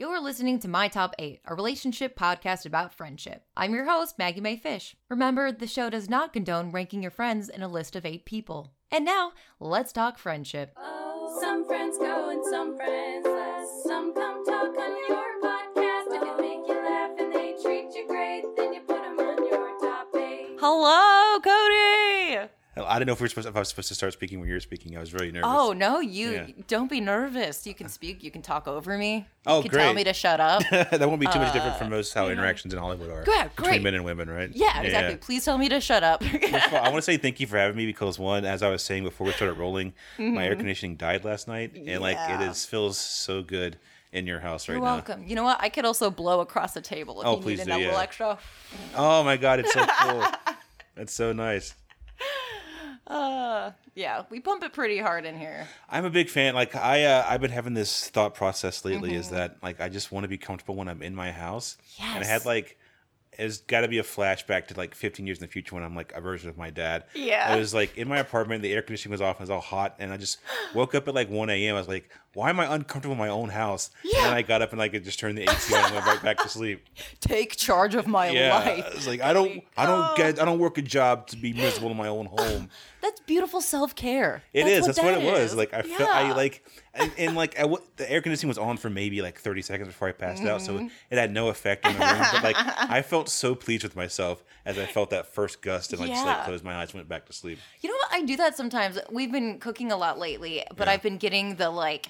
You're listening to My Top 8, a relationship podcast about friendship. I'm your host, Maggie May Fish. Remember, the show does not condone ranking your friends in a list of eight people. And now, let's talk friendship. Oh, some friends go and some friends less. Some come talk on your podcast. If they make you laugh and they treat you great, then you put them on your top eight. Hello, Cody! I didn't know if we were supposed if I was supposed to start speaking when you were speaking. I was really nervous. Oh, no, you Yeah. don't be nervous. You can speak, you can talk over me. You Oh, can tell me to shut up. that won't be too much different from most how interactions in Hollywood are. Yeah, Between great. men and women, right? yeah, exactly. Please tell me to shut up. Well, I want to say thank you for having me because one, as I was saying before we started rolling, my Mm-hmm. air conditioning died last night, and like it is feels so good in your house right You're now. welcome. You know what? I could also blow across the table if Oh, you please need do, a little yeah. extra. Oh my god, it's so cool. That's so nice. Uh, yeah, we pump it pretty hard in here. I'm a big fan. Like I, uh, I've been having this thought process lately. Mm-hmm. Is that like I just want to be comfortable when I'm in my house. Yes. And I had like, it's got to be a flashback to like 15 years in the future when I'm like a version of my dad. Yeah. I was like in my apartment. The air conditioning was off. and It was all hot, and I just woke up at like 1 a.m. I was like, why am I uncomfortable in my own house? Yeah. And I got up and like just turned the AC on and went right back to sleep. Take charge of my Yeah. life. It's like I don't, I don't get, I don't work a job to be miserable in my own home. That's beautiful self care. It is. That's what, that it was. Like I felt. I like, and, and like I w- the air conditioning was on for maybe like thirty seconds before I passed out, Mm-hmm. so it had no effect on the room. but like I felt so pleased with myself as I felt that first gust, and I just like closed my eyes, went back to sleep. You know what? I do that sometimes. We've been cooking a lot lately, but Yeah. I've been getting the like,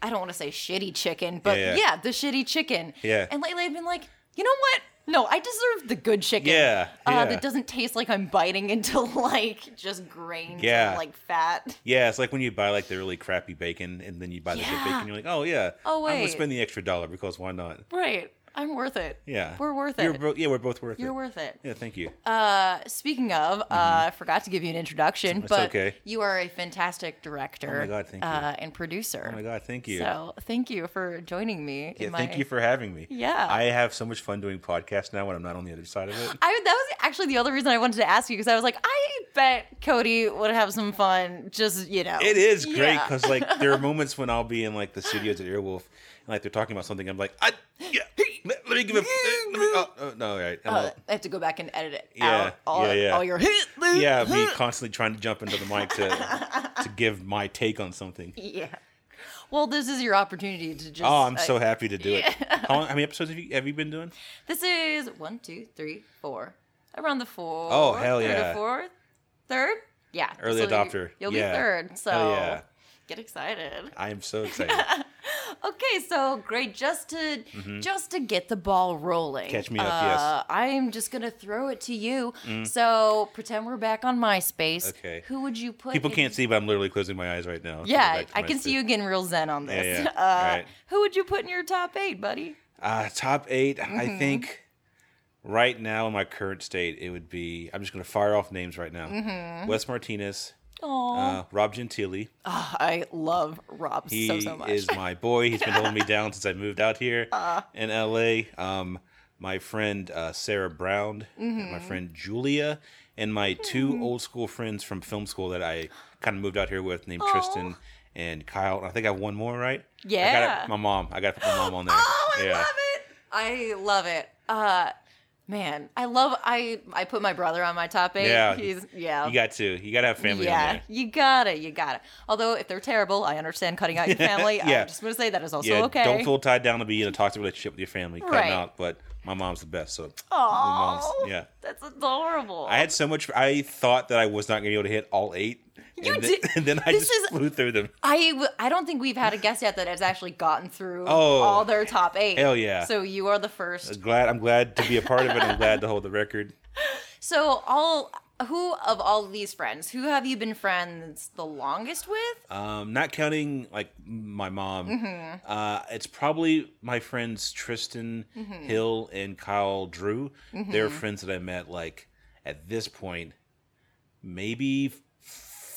I don't want to say shitty chicken, but yeah, Yeah, yeah. the shitty chicken. Yeah. And lately I've been like, you know what? No, I deserve the good chicken. Yeah, Uh, yeah. that doesn't taste like I'm biting into like just grains Yeah. and like fat. Yeah, it's like when you buy like the really crappy bacon, and then you buy the Yeah. good bacon. You're like, oh yeah, Oh, I'm gonna spend the extra dollar because why not? Right. I'm worth it. Yeah, We're worth You're it. bo- yeah, we're both worth it. You're it. worth it. Yeah, thank you. Uh, speaking of, uh, I forgot to give you an introduction, That's but okay. you are a fantastic director Oh my God, thank you. Uh, and producer. Oh my god, thank you. So thank you for joining me. yeah, in my... thank you for having me. Yeah. I have so much fun doing podcasts now when I'm not on the other side of it. I, that was actually the other reason I wanted to ask you because I was like, I bet Cody would have some fun. Just you know, It is great Yeah. because like there are moments when I'll be in like the studios at Earwolf like they're talking about something. I'm like, I, yeah, let, let me give it. Let me, oh, oh, no, all right. Uh, like, I have to go back and edit it Yeah, out. All, yeah, yeah. all your yeah, me constantly trying to jump into the mic to to give my take on something. yeah. Well, this is your opportunity to just. Oh, I'm uh, so happy to do it. How, long, how many episodes have you have you been doing? This is one, two, three, four. Around the four. Oh, hell yeah. Fourth, third. Yeah. Early so adopter. You'll Yeah. be third. So yeah. get excited. I am so excited. Okay, so great. Just to just to get the ball rolling. Mm-hmm. Catch me up, yes. Mm. uh, I'm just gonna throw it to you. So pretend we're back on MySpace. Okay. Who would you put? People in- can't see, but I'm literally closing my eyes right now. Yeah, I can see you getting real zen on this. Yeah, yeah. Uh, Alright. Who would you put in your top eight, buddy? Uh, top 8 Mm-hmm. I think right now in my current state, it would be. I'm just to fire off names right now. Mm-hmm. Wes Martinez, Oh, uh, Rob Gentili. I love Rob He so so much. is my boy. He's been holding me down since I moved out here Uh. in LA. Um, my friend uh, Sarah Brown, Mm-hmm. my friend Julia, and my two Hmm. old school friends from film school that I kind of moved out here with, named Tristan and Kyle. I think I have one more, right? Yeah. I Yeah. got my mom. I got to put my mom on there. Oh, I yeah. love it. I love it. Uh man, I love I I put my brother on my top eight. Yeah. He's yeah. You got to. You got to have family yeah, you got it. You got it. Although if they're terrible, I understand cutting out your family. Yeah. I'm just gonna say that is also Yeah, okay. don't feel tied down to be in a toxic relationship with your family. Cut Right. out. But my mom's the best. So mom's, yeah. that's adorable. I had so much. I thought that I was not going to be able to hit all eight. You and did- Then, and then I just is- flew through them. I, I don't think we've had a guest yet that has actually gotten through Oh, all their top eight. hell yeah. So you are the first. Glad I'm glad to be a part of it. I'm glad to hold the record. So all who of all of these friends, who have you been friends the longest with? Um, not counting like my mom. Mm-hmm. Uh, it's probably my friends Tristan Mm-hmm. Hill and Kyle Drew. They're friends that I met like at this point, maybe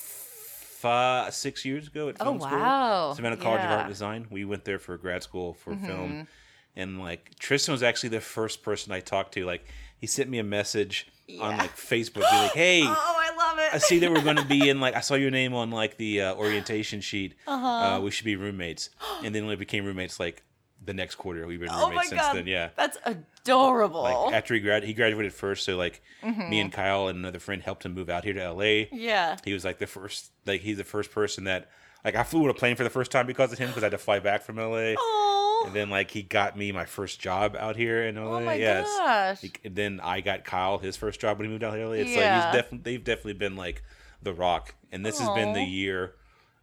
five, six years ago at Oh, film school. wow. Savannah College of Yeah. Mm-hmm. Art and Design. We went there for grad school for film, and like Tristan was actually the first person I talked to. Like he sent me a message on like Facebook, be like, "Hey." Oh, I love it. I see that we're going to be in like I saw your name on like the uh, orientation sheet. Uh-huh. Uh, we should be roommates, and then we became roommates, like the next quarter. We've been Oh roommates my since god. then. Yeah. That's adorable. Like after he grad, he graduated first. So like Mm-hmm. me and Kyle and another friend helped him move out here to LA. yeah. He was like the first, like he's the first person that, like I flew on a plane for the first time because of him because I had to fly back from LA. Oh. And then like he got me my first job out here in LA. Oh my yes. gosh. He- And then I got Kyle his first job when he moved out here. It's Yeah. like he's definitely they've definitely been like the rock. And this has been the Mm-hmm. year.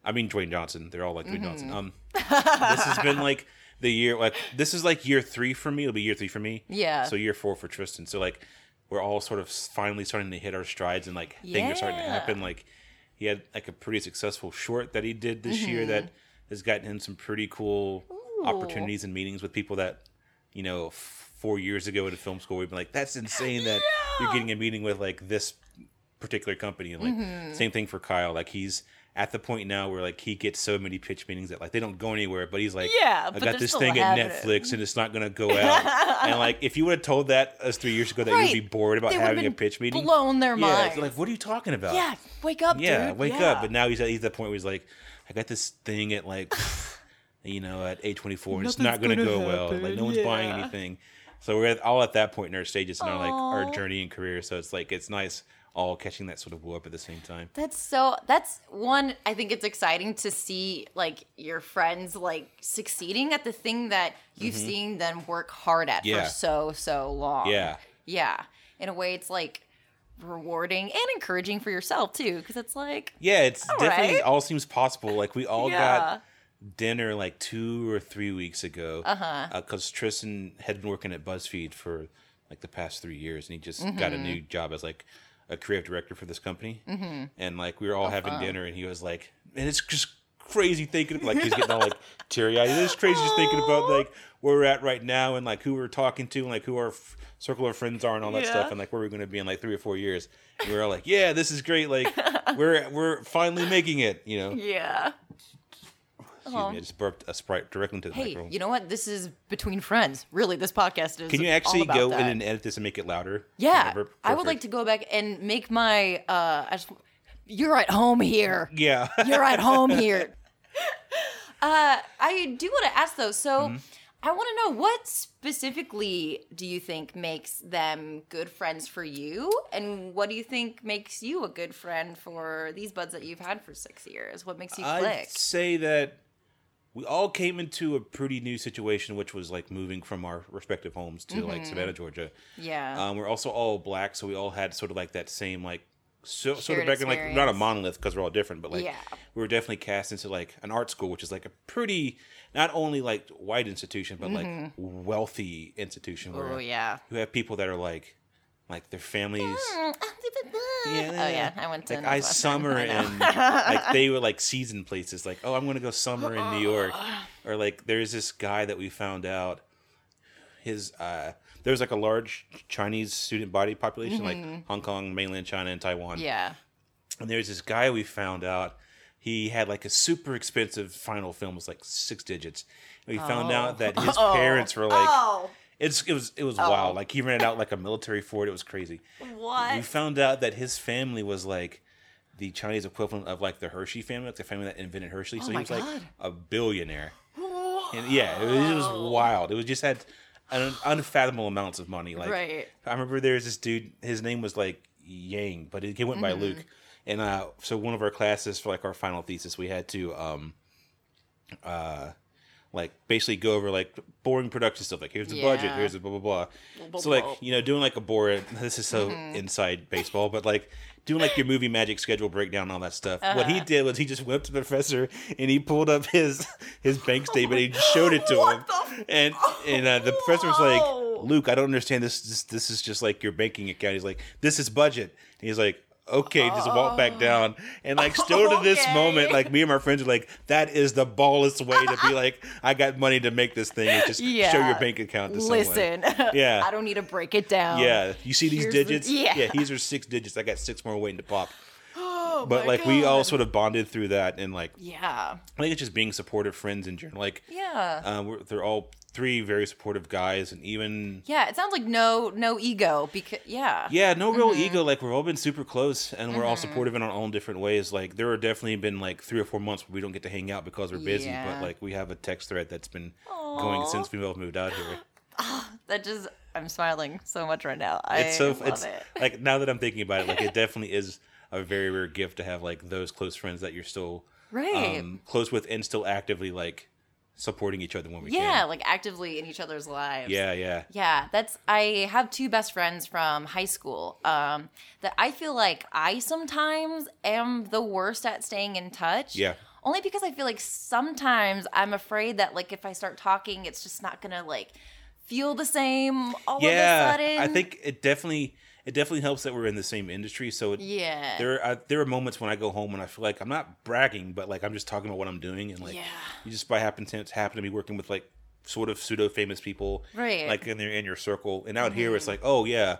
I mean Dwayne Johnson. They're all like Dwayne Johnson. Um, this has been like the year. Like this is like year three for me. It'll be year three for me. Yeah. So year four for Tristan. So like we're all sort of finally starting to hit our strides and like things are starting to happen. Like he had like a pretty successful short that he did this year Mm-hmm. that has gotten him some pretty cool opportunities and meetings with people that you know four years ago at a film school we've been like that's insane that you're getting a meeting with like this particular company and like Mm-hmm. same thing for kyle like he's at the point now where like he gets so many pitch meetings that like they don't go anywhere but he's like Yeah, i got this thing at happening." netflix and it's not gonna go out and like if you would have told that us three years ago that Right. you'd be bored about having a pitch meeting blown their yeah mind. like what are you talking about yeah. Wake up, yeah, dude. wake Yeah. up. But now he's at, he's at the point where he's like, I got this thing at like, you know, at eight twenty four, and it's not gonna, gonna go well. Like no one's buying anything. So we're at, all at that point in our stages in our like our journey and career. So it's like it's nice all catching that sort of blow up at the same time. That's so that's one I think it's exciting to see like your friends like succeeding at the thing that you've seen them work hard at Mm-hmm. Yeah. for so so long. Yeah. Yeah. In a way it's like rewarding and encouraging for yourself too because it's like Yeah, it's All definitely right. all seems possible. Like we all Yeah. got dinner like two or three weeks ago. Uh-huh. Because Tristan had been working at BuzzFeed for like the past three years, and he just got a Mm-hmm. new job as like a creative director for this company. Mm-hmm. And like we were all Oh, having dinner, and he was like, "And it's just crazy thinking like he's getting all like teary eyed. It's crazy just thinking about like where we're at right now, and like who we're talking to, and like who our f- circle of friends are, and all that Yeah. stuff, and like where we're going to be in like three or four years." And we we're all like, "Yeah, this is great. Like we're we're finally making it." You know. yeah. Excuse me, I just burped a sprite directly into the Hey, microphone. you know what? This is between friends. Really, this podcast is Can you all actually go that. in and edit this and make it louder? Yeah, I would like to go back and make my. uh I just, You're at home here. Yeah. You're at home here. Uh, I do want to ask though. So, Mm-hmm. I want to know what specifically do you think makes them good friends for you, and what do you think makes you a good friend for these buds that you've had for six years? What makes you click? I'd click? say that we all came into a pretty new situation, which was like moving from our respective homes to Mm-hmm. like Savannah, Georgia. Yeah. Um, we're also all black, so we all had sort of like that same like so, sort of background, like not a monolith because we're all different, but like Yeah. we were definitely cast into like an art school, which is like a pretty not only like white institution, but like wealthy institution where oh yeah. you have people that are like like their families. yeah oh yeah, I went to like I summer I in like they were like season places like oh I'm gonna go summer in New York or like there's this guy that we found out his uh there's like a large Chinese student body population like Hong Kong mainland China and Taiwan Mm-hmm. Yeah. and there's this guy we found out he had like a super expensive final film it was like six digits and we found out that his Oh. parents were like oh, it's it was it was wild like he rented out like a military fort it was crazy What? we found out that his family was like the Chinese equivalent of like the Hershey family, like the family that invented Hershey. so he Oh was like a billionaire. And yeah, it was, it was wild. It was just had an unfathomable amounts of money. Like Right. I remember there was this dude. His name was like Yang, but he went by Mm-hmm. Luke. And uh, so one of our classes for like our final thesis, we had to um, uh, like basically go over like boring production stuff. Like here's the budget, here's the blah blah blah. blah, So like you know doing like a boring. This is so Mm-hmm. inside baseball, but like doing like your movie magic schedule breakdown and all that stuff. What Uh-huh. he did was he just went up to the professor and he pulled up his his bank statement and he showed it to What him. the and and uh, the professor was like, Luke, I don't understand this. This this is just like your banking account. He's like, this is budget. And he's like. Okay, just walk back down, and like still to this Okay. moment, like me and my friends are like, that is the ballest way to be like, I got money to make this thing, and just show your bank account to someone. Listen. Yeah. I don't need to break it down. Yeah, you see these Here's the- digits? yeah. these are six digits. I got six more waiting to pop. Oh, But like we all sort of bonded through that, and like Yeah. I think it's just being supportive friends in general. Like Yeah. uh, we're, they're all three very supportive guys, and even Yeah, it sounds like no no ego because yeah. yeah, no real Mm-hmm. ego. Like we've all been super close, and we're all supportive in our own different ways. Like there are definitely been like three or four months where we don't get to hang out because we're busy, Yeah. but like we have a text thread that's been going since we both moved out here. That just I'm smiling so much right now. I It's so love it's it. like now that I'm thinking about it, like it definitely is a very rare gift to have like those close friends that you're still Right. um, close with and still actively like supporting each other when we yeah, can. like actively in each other's lives. Yeah, yeah. Yeah, that's I have two best friends from high school. Um that I feel like I sometimes am the worst at staying in touch. Yeah. Only because I feel like sometimes I'm afraid that like if I start talking it's just not going to like feel the same all of a Yeah, sudden. I think it definitely it definitely helps that we're in the same industry. So it, Yeah. there are there are moments when I go home and I feel like I'm not bragging, but like I'm just talking about what I'm doing, and like Yeah. you just by happen to happen to be working with like sort of pseudo famous people, Right. Like in their in your circle, and out here it's like, oh yeah,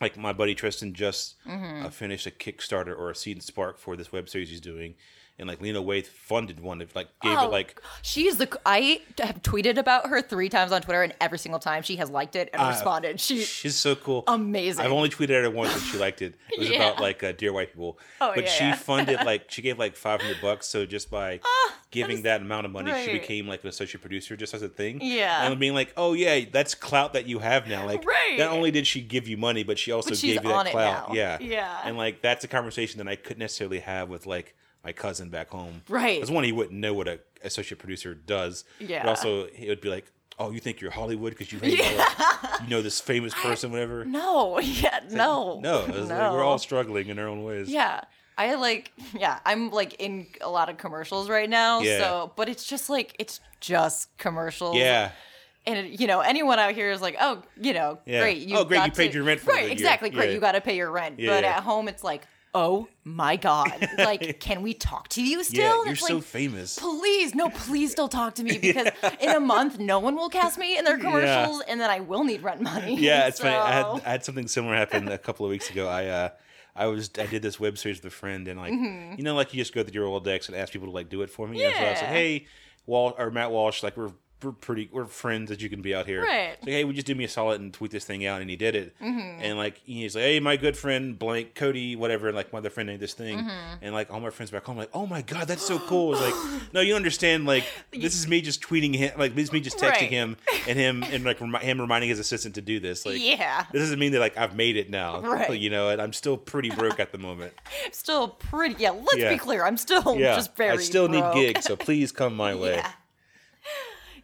like my buddy Tristan just Mm-hmm. uh, finished a Kickstarter or a Seed and Spark for this web series he's doing. And like Lena Waithe funded one, It like gave Oh, it like She's the I have tweeted about her 3 times on Twitter and every single time she has liked it and Uh, responded. She she's so cool. amazing. I've only tweeted at her once and she liked it. It was Yeah. about like uh, dear white people. Oh, but yeah, she yeah. funded like she gave like five hundred bucks. So just by giving that amount of money, she became like an associate producer just as a thing. Yeah. and being like, oh yeah, that's clout that you have now. Like, Right. not only did she give you money, but she also But gave you that clout. Yeah, Yeah. And like that's a conversation that I couldn't necessarily have with like my cousin back home. Right. Because one, he wouldn't know what a associate producer does. Yeah. But also, he would be like. Oh, you think you're Hollywood because you, out you know this famous person, whatever. No, yeah, no. No, it's like we're all struggling in our own ways. Yeah. I like yeah, I'm like in a lot of commercials right now. Yeah. So but it's just like it's just commercials. Yeah. And it, you know, anyone out here is like, oh, you know, Yeah. great. You oh, great, got you paid to- your rent Right, good year. exactly. Great. Yeah. You gotta pay your rent. Yeah, but yeah. at home it's like, oh my God. Like, can we talk to you still? Yeah, And you're so like, famous. please, no, please still talk to me because in a month no one will cast me in their commercials and then I will need rent money. Yeah, it's funny. I had, I had something similar happen a couple of weeks ago. I uh, I was I did this web series with a friend, and like Mm-hmm. you know, like you just go through your old decks and ask people to like do it for me. And so I was like, Yeah. hey, Wal or Matt Walsh, like we're we're pretty we're friends that you can be out here. Right. Hey, would you just do me a solid and tweet this thing out? And he did it. Mm-hmm. And like he's like, hey, my good friend blank Cody, whatever. And like my other friend made this thing, Mm-hmm. and like all my friends back home, like, oh my god, that's so cool. It's like, no, you understand? Like this is me just tweeting him, like this is me just texting Right. him, and him and like remi- him reminding his assistant to do this. Like Yeah. this doesn't mean that like I've made it now, Right. You know, and I'm still pretty broke at the moment. still pretty yeah, let's Yeah. be clear. I'm still Yeah, just very I still broke. need gigs, so please come my way. Yeah.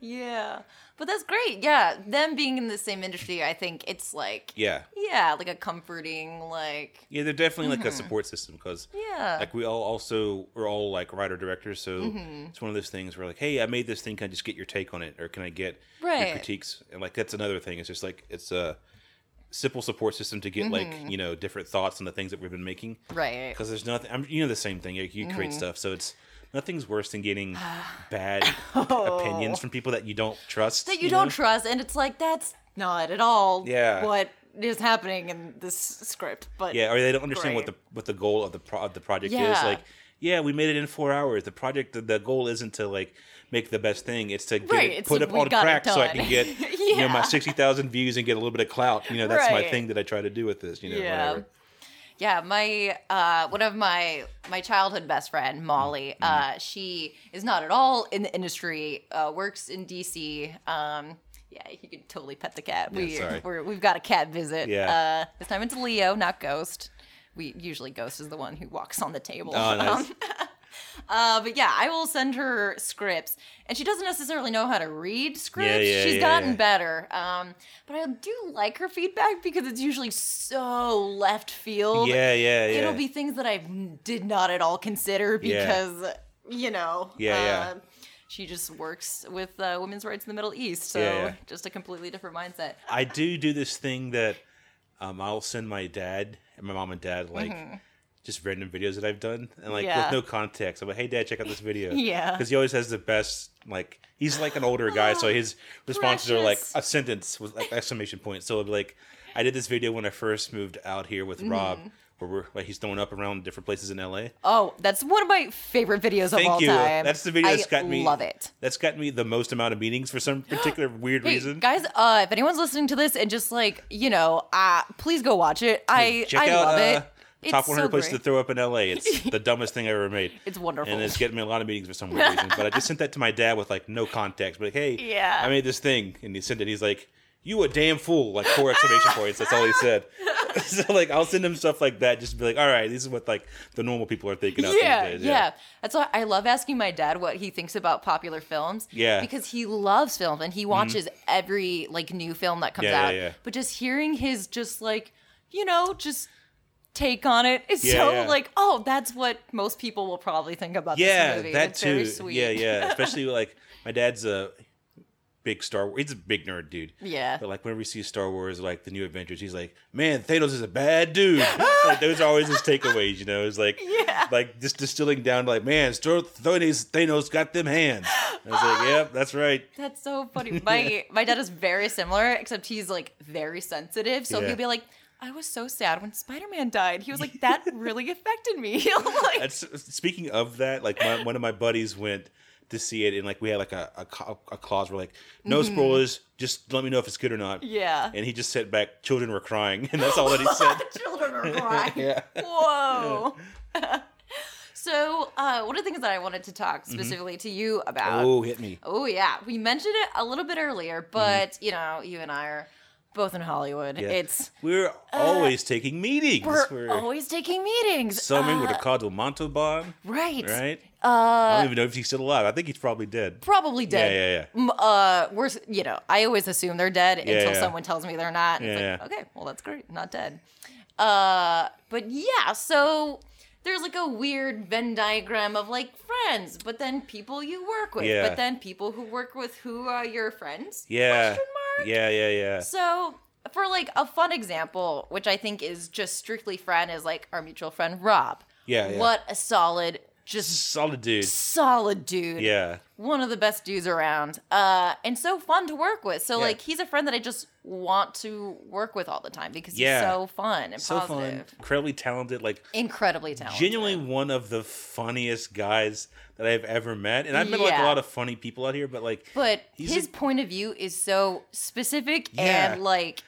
Yeah. But that's great. Yeah. Them being in the same industry, I think it's like Yeah, yeah, like a comforting like yeah, they're definitely like a support system because Mm-hmm. yeah. like we all also we're all like writer directors, so Mm-hmm. it's one of those things where like, hey, I made this thing, can I just get your take on it, or can I get Right. your critiques? And like that's another thing. It's just like it's a simple support system to get Mm-hmm. like you know different thoughts on the things that we've been making. right. because there's nothing. I'm you know the same thing. Like, you create Mm-hmm. stuff, so it's nothing's worse than getting bad Oh. opinions from people that you don't trust. That you don't know? trust and it's like that's not at all Yeah. what is happening in this script. But Yeah, or they don't understand what the what the goal of the pro- of the project is. Like, yeah, we made it in four hours. The project, the, the goal isn't to like make the best thing. It's to get Right, it put up on crack so I can get you know my sixty thousand views and get a little bit of clout. You know, that's my thing that I try to do with this. You know, yeah. whatever. Yeah, my uh, one of my my childhood best friend Molly. Mm-hmm. Uh, she is not at all in the industry. Uh, works in DC. Um, yeah, you can totally pet the cat. we sorry. we're, we've got a cat visit. Yeah. Uh, this time it's Leo, not Ghost. We usually Ghost is the one who walks on the table. Oh, nice. Um, uh, but yeah, I will send her scripts, and she doesn't necessarily know how to read scripts. yeah, She's yeah, gotten yeah. better, um, but I do like her feedback because it's usually so left field. yeah, yeah, yeah. It'll be things that I did not at all consider Yeah. because you know, Yeah, yeah. uh, she just works with uh, women's rights in the Middle East, so Yeah, yeah. just a completely different mindset. I do do this thing that um, I'll send my dad and my mom and dad like just random videos that I've done and like. Yeah. with no context. I'm like, hey dad, check out this video. Yeah. because he always has the best like he's like an older guy, so his responses are like a sentence with like exclamation points. So it'll be like, I did this video when I first moved out here with Mm-hmm. Rob. where we're like he's throwing up around different places in L.A. Oh, that's one of my favorite videos of Thank all you. time. That's the video I that's got me. Love it. That's gotten me the most amount of meetings for some particular weird Hey, reason. guys, uh, if anyone's listening to this and just like you know, uh, please go watch it. I I out love uh, it. Top 100 so places to throw up in LA. It's the dumbest thing I ever made. It's wonderful. And it's getting me a lot of meetings for some weird reason. But I just sent that to my dad with like no context. But like, hey, Yeah. I made this thing, and he sent it. He's like, "You a damn fool!" Like four exclamation points. That's all he said. so like, I'll send him stuff like that. Just to be like, all right, this is what like the normal people are thinking out yeah, these days. yeah, That's why I love asking my dad what he thinks about popular films. Yeah. Mm-hmm. because he loves film and he watches every like new film that comes Yeah, yeah, out. yeah. But just hearing his just like you know just take on it is Yeah, so yeah. like oh that's what most people will probably think about yeah, this movie. that it's too. Very sweet. Yeah, yeah. Especially like my dad's a big Star Wars. He's a big nerd dude. Yeah. But like whenever we see Star Wars, like the new adventures, he's like, "Man, Thanos is a bad dude." like those are always his takeaways. You know, it's like, Yeah. like just distilling down to like, "Man, Thanos, Thanos got them hands." I was like, "Yep, that's right." That's so funny. My my dad is very similar, except he's like very sensitive. So Yeah. he'll be like, "I was so sad when Spider Man died." He was like, "That really affected me." Like, That's speaking of that. Like my, one of my buddies went to see it, and like we had like a a, a clause where like, "No spoilers, just let me know if it's good or not." Mm-hmm. yeah. And he just sent back, "Children were crying," and that's all that he said. The children are crying. Yeah. Whoa. so uh, one of the things that I wanted to talk specifically to you about. Oh, hit me. Oh yeah, we mentioned it a little bit earlier, but you know, you and I are both in Hollywood. Yeah. It's We're always taking meetings. we're, always taking meetings. Summing with Uh, Ricardo Montalban, right. right? I Uh, don't even know if he's still alive. I think he's probably dead. probably dead. Yeah, yeah, yeah. Uh, we're you know, I always assume they're dead Yeah, until yeah. someone tells me they're not. Yeah, it's like, okay, well that's great, not dead. Uh, but yeah, so there's like a weird Venn diagram of like friends, but then people you work with, Yeah. but then people who work with who are your friends? Yeah. Yeah, yeah, yeah. So for like a fun example, which I think is just strictly friend, is like our mutual friend Rob. Yeah, yeah. What a solid, just Solid dude. solid dude Yeah. one of the best dudes around uh and so fun to work with so Yeah. like he's a friend that i just want to work with all the time because Yeah. he's so fun and So positive fun. Incredibly talented. Like, incredibly talented genuinely one of the funniest guys that I've ever met. And I've met like a lot of funny people out here, but like, but his a- point of view is so specific Yeah. and like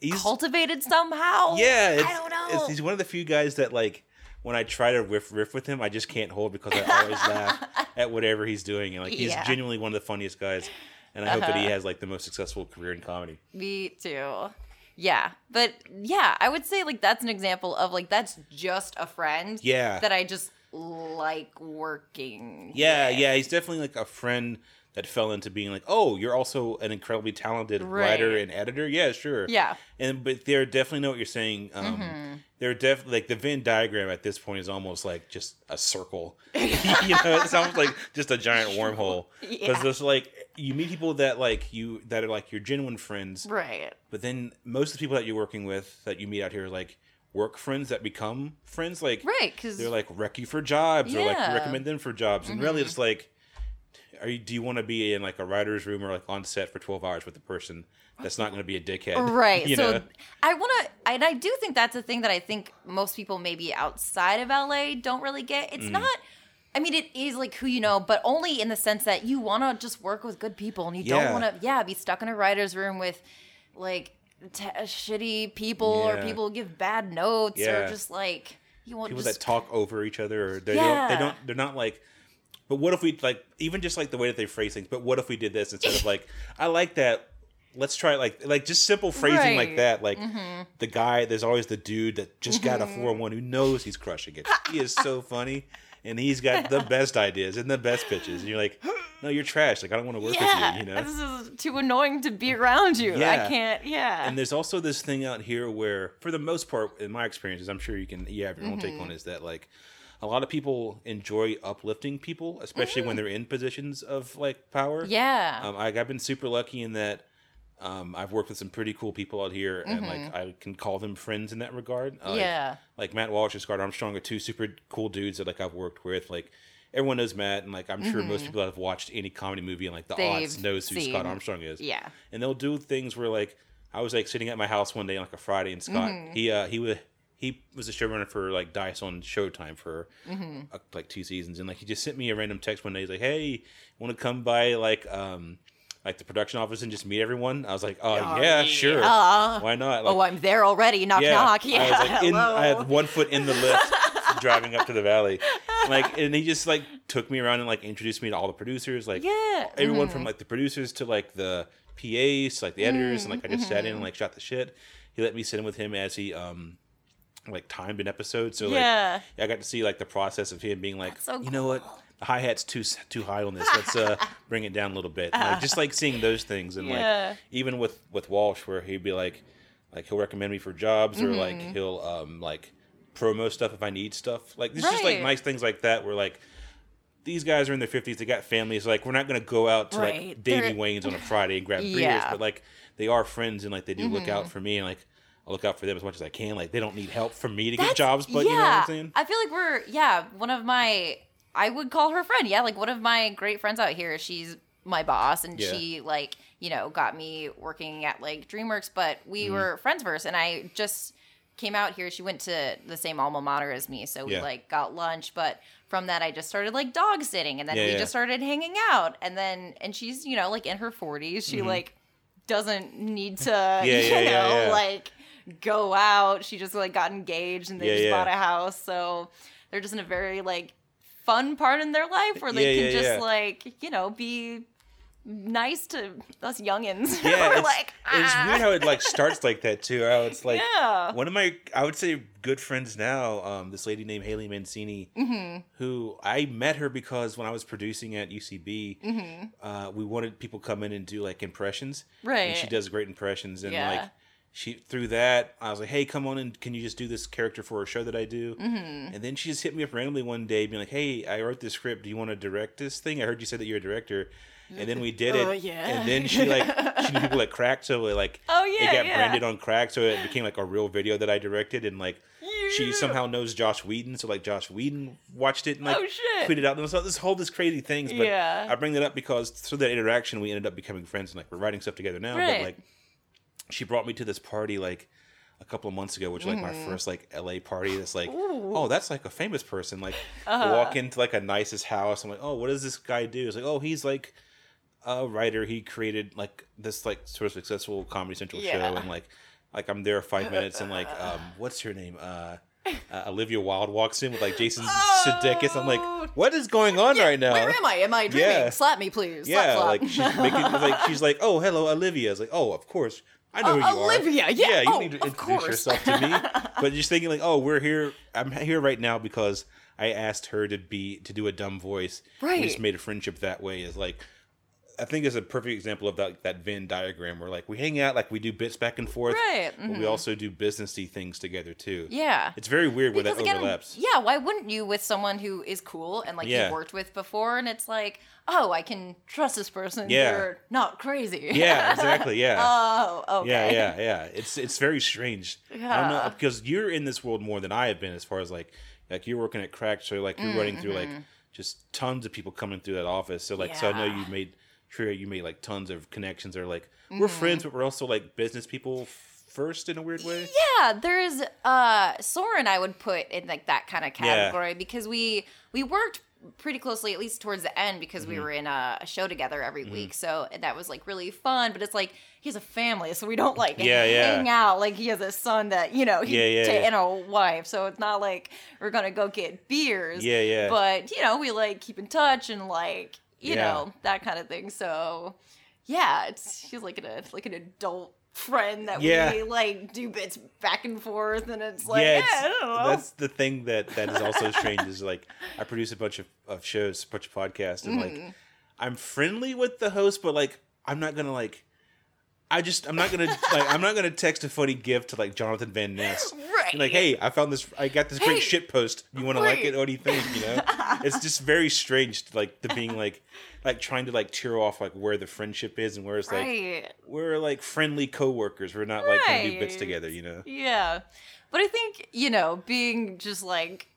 he's. cultivated somehow yeah. I don't know he's one of the few guys that like, when I try to riff riff with him, I just can't hold because I always laugh at whatever he's doing. And like, he's Yeah. genuinely one of the funniest guys. And I hope that he Uh-huh. has like the most successful career in comedy. me too yeah but yeah i would say like that's an example of like that's just a friend Yeah. that i just like working Yeah, with. yeah, he's definitely like a friend that fell into being like, oh, you're also an incredibly talented writer and editor. Yeah, sure. Yeah. and but they're definitely know what you're saying. Um, Mm-hmm. They're definitely like the Venn diagram at this point is almost like just a circle. you know, it's almost like just a giant wormhole because Yeah. there's like you meet people that like you that are like your genuine friends, right but then most of the people that you're working with that you meet out here are like work friends that become friends. Like right because they're like wreck you for jobs or like Yeah. recommend them for jobs and really Mhm. it's like are you do you want to be in like a writer's room or like on set for 12 hours with a person that's not going to be a dickhead right you so know i want to and i do think that's a thing that i think most people maybe outside of la don't really get Mm. it's not i mean it is like who you know but only in the sense that you want to just work with good people and you Yeah. don't want to yeah be stuck in a writer's room with like t- shitty people or people who give bad notes Yeah. or just like you want people just that talk over each other or they, don't, they don't they're not like but what if we like even just like the way that they phrase things but what if we did this instead of like i like that let's try it like like just simple phrasing like that like Mm-hmm. the guy there's always the dude that just got a 401 who knows he's crushing it. He is so funny and he's got the best ideas and the best pitches and you're like no you're trash. Like i don't want to work yeah with you you know? this is too annoying to be around you. Yeah. i can't yeah. And there's also this thing out here where for the most part in my experiences i'm sure you can you have your own Mm-hmm. take on is that like a lot of people enjoy uplifting people especially when they're in positions of like power Mm-hmm. yeah um, I, i've been super lucky in that um, i've worked with some pretty cool people out here and like i can call them friends in that regard Uh, Mm-hmm. yeah like Matt Walsh and Scott Armstrong are two super cool dudes that like I've worked with. Like everyone knows Matt, and like I'm sure most people that have watched any comedy movie and like the Mm-hmm. They've odds knows who seen- Scott Armstrong is. yeah And they'll do things where like I was like sitting at my house one day on like a Friday, and Scott he uh he was he was a showrunner for like Dice on Showtime for Mm-hmm. uh, like two seasons, and like he just sent me a random text one day. He's like, "Hey, want to come by like um like the production office and just meet everyone?" I was like, "Oh, Oh, yeah, sure, yeah. why not?" Like, oh, I'm there already. Knock knock. Yeah. I was like, in. I had one foot in the lift driving up to the valley, like, and he just like took me around and like introduced me to all the producers, like yeah. everyone mhm. from like the producers to like the PAs, to, like the editors, and like I just sat Mm-hmm. in and like shot the shit. He let me sit in with him as he um like timed an episode, so like Yeah. I got to see like the process of him being like, so you know what, the hi hat's too too high on this. Let's uh bring it down a little bit. Like just like seeing those things, and Yeah. like even with with Walsh, where he'd be like, like he'll recommend me for jobs, or like Mm-hmm. he'll um like promo stuff if I need stuff. Like there's just like nice things like that where like. These guys are in their fifties. They got families. Like we're not gonna go out to Right. like Davey They're- Wayne's on a Friday and grab beers, Yeah. Mm-hmm. but like they are friends and like they do look out for me and like I look out for them as much as I can. Like they don't need help from me to get jobs, but you know what I'm saying? I feel like we're yeah, one of my I would call her friend. Yeah, like one of my great friends out here. She's my boss and Yeah. she like, you know, got me working at like DreamWorks, but we Mm-hmm. were friends first and I just came out here. She went to the same alma mater as me, so we Yeah. like got lunch, but from that I just started like dog sitting and then Yeah, we yeah. just started hanging out and then and she's, you know, like in her 40s. She like doesn't need to, Mm-hmm. Yeah, you yeah, yeah, know, yeah. like go out. She just like got engaged and they Yeah, just yeah. bought a house. So they're just in a very like fun part in their life where they Yeah, can just like, you know, be nice to us youngins. Yeah, it's, like, it's "Ah." weird how it like starts like that too. How it's like Yeah. one of my I would say good friends now. Um, this lady named Haley Mancini, Mm-hmm. who I met her because when I was producing at UCB, Mm-hmm. uh, we wanted people come in and do like impressions. Right. And she does great impressions, and Yeah. like she through that, I was like, "Hey, come on and can you just do this character for a show that I do?" Mm-hmm. And then she just hit me up randomly one day, being like, "Hey, I wrote this script. Do you want to direct this thing? I heard you said that you're a director." And then we did it. Oh, yeah. And then she like she knew people at Crack, so it, like Oh, yeah, it got yeah. branded on Crack, so it became like a real video that I directed, and like she somehow knows Joss Whedon, so like Joss Whedon watched it and like Oh, shit. tweeted out and so this whole this crazy things. But Yeah. I bring that up because through that interaction, we ended up becoming friends and like we're writing stuff together now. Right. But like she brought me to this party like a couple of months ago, which was like my first like LA party. That's like, Mm-hmm. Ooh. oh, that's like a famous person. Like Uh-huh. walk into like a nicest house. I'm like, oh, what does this guy do? It's like, oh, he's like a writer. He created like this like sort of successful Comedy Central Yeah. show, and like like I'm there five minutes, and like um, what's her name? Uh, uh, Olivia Wilde walks in with like Jason Sudeikis. I'm Oh. like, what is going on right now? Where am I? Am I dreaming? Yeah. Slap me, please. Yeah, slap, slap. like she's making like she's like, oh, hello, Olivia. It's like, oh, of course, I know Oh, who you Olivia, are. yeah, you oh, need to introduce course. yourself to me. but just thinking like, oh, we're here. I'm here right now because I asked her to be to do a dumb voice. Right. We just made a friendship that way. Is like. I think is a perfect example of that that Venn diagram where like we hang out, like we do bits back and forth, Right, But we also do businessy things together too. yeah. It's very weird where that Because again, overlaps. yeah, why wouldn't you with someone who is cool and like Yeah. you've worked with before and it's like, oh, I can trust this person. Yeah. They're not crazy. Yeah, exactly. Yeah. oh, okay. Yeah, yeah, yeah. It's it's very strange. I don't know because you're in this world more than I have been as far as like like you're working at Crack, so like you're running through like just tons of people coming through that office. So like so I know Mm-hmm. Yeah. you made sure you made like tons of connections or like Mm-hmm. we're friends but we're also like business people first in a weird way. Yeah, there's uh Soren I would put in like that kind of Yeah. category because we we worked pretty closely at least towards the end because Mm-hmm. we were in a, a show together every week. So that was like really fun, but it's like he has a family, so we don't like Yeah, yeah. hang out like he has a son that, you know, he Yeah, yeah, yeah. and a wife. So it's not like we're going to go get beers. Yeah, yeah. But, you know, we like keep in touch and like, you Yeah. know, that kind of thing. So yeah, it's he's like an like an adult friend that Yeah. we like do bits back and forth, and it's like, yeah, yeah, it's, I don't know. that's the thing that that is also strange is like I produce a bunch of, of shows, a bunch of podcasts, and Mm-hmm. like I'm friendly with the host, but like I'm not gonna like I just I'm not gonna like I'm not gonna text a funny gift to like Jonathan Van Ness. Right. Be Like, hey, I found this. I got this great Hey, shit post. You want to like it? What do you think? You know, it's just very strange, to, like the being like, like trying to like tear off like where the friendship is and where it's like right. we're like friendly coworkers. We're not like gonna do bits together. You know. Yeah. But I think, you know, being just like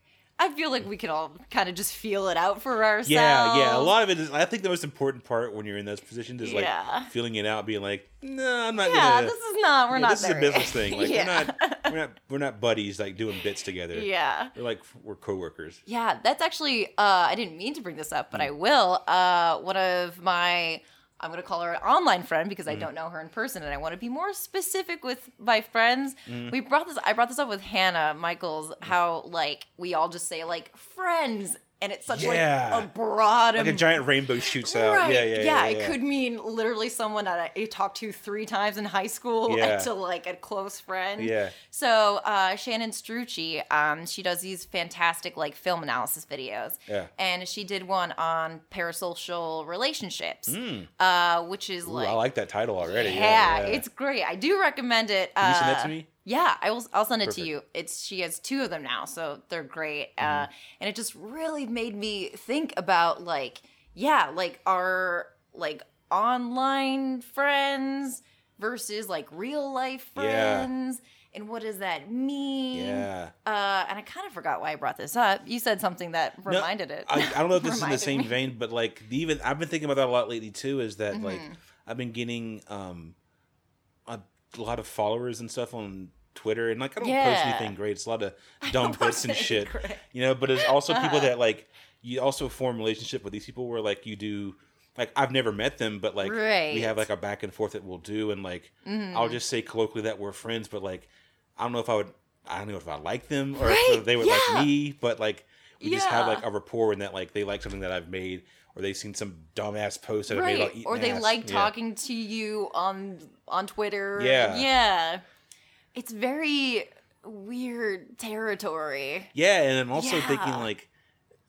I feel like we can all kind of just feel it out for ourselves. Yeah, yeah. A lot of it is. I think the most important part when you're in those positions is like Yeah. feeling it out, being like, "No, I'm not Yeah, gonna." this is not. We're yeah, not. This is a business yet. thing. Like yeah. we're not, we're not, we're not buddies like doing bits together. Yeah. We're like we're coworkers. Yeah, that's actually uh I didn't mean to bring this up, but I will. Uh one of my I'm gonna call her an online friend because I mm-hmm. don't know her in person and I want to be more specific with my friends. Mm-hmm. We brought this I brought this up with Hannah Michaels, how like we all just say like friends and it's such Yeah. like a broad Like a giant rainbow shoots out. Right. Yeah, yeah, yeah. it yeah. could mean literally someone that I talked to three times in high school Yeah. to like a close friend. Yeah. So uh, Shannon Strucci, um, she does these fantastic like film analysis videos. Yeah. And she did one on parasocial relationships, uh, which is. Ooh, like, I like that title already. yeah, it's great. I do recommend it. Can you send that Uh, to me? Yeah, I will. I'll send it to you. It's she has two of them now, so they're great. Uh, Mm-hmm. and it just really made me think about like, yeah, like our like online friends versus like real life Yeah. friends, and what does that mean? Yeah. Uh, and I kind of forgot why I brought this up. You said something that No, reminded it. I, I don't know if this is in the same me. vein, but like the even I've been thinking about that a lot lately too. Is that like Mm-hmm. I've been getting um a lot of followers and stuff on Twitter, and like I don't post anything great. It's a lot of dumb don't and shit, great. you know. But it's also people Uh-huh. that like you also form relationship with these people where like you do. Like I've never met them, but like we have like a back and forth that we'll do, and like Mm-hmm. I'll just say colloquially that we're friends, but like I don't know if I would, I don't know if I like them or Right, if they would yeah. like me, but like we just have like a rapport and that like they like something that I've made or they've seen some dumbass post that I made about right eating or they ass. like Yeah. talking to you on on twitter Yeah. yeah it's very weird territory Yeah, and I'm also thinking like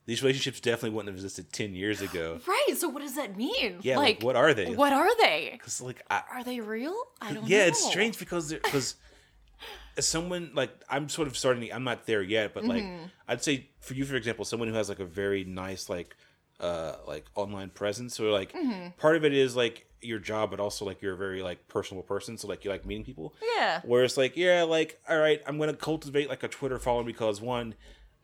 these relationships definitely wouldn't have existed ten years ago. right so what does that mean Yeah, like, what are they? what are they Because like I, are they real i don't yeah, know it's strange because because as someone like I'm sort of starting. To, I'm not there yet, but like Mm-hmm. I'd say for you, for example, someone who has like a very nice like uh like online presence or like Mm-hmm. part of it is like your job, but also like you're a very like personable person, so like you like meeting people. yeah Where it's like, yeah, like, all right, I'm gonna cultivate like a Twitter following because one,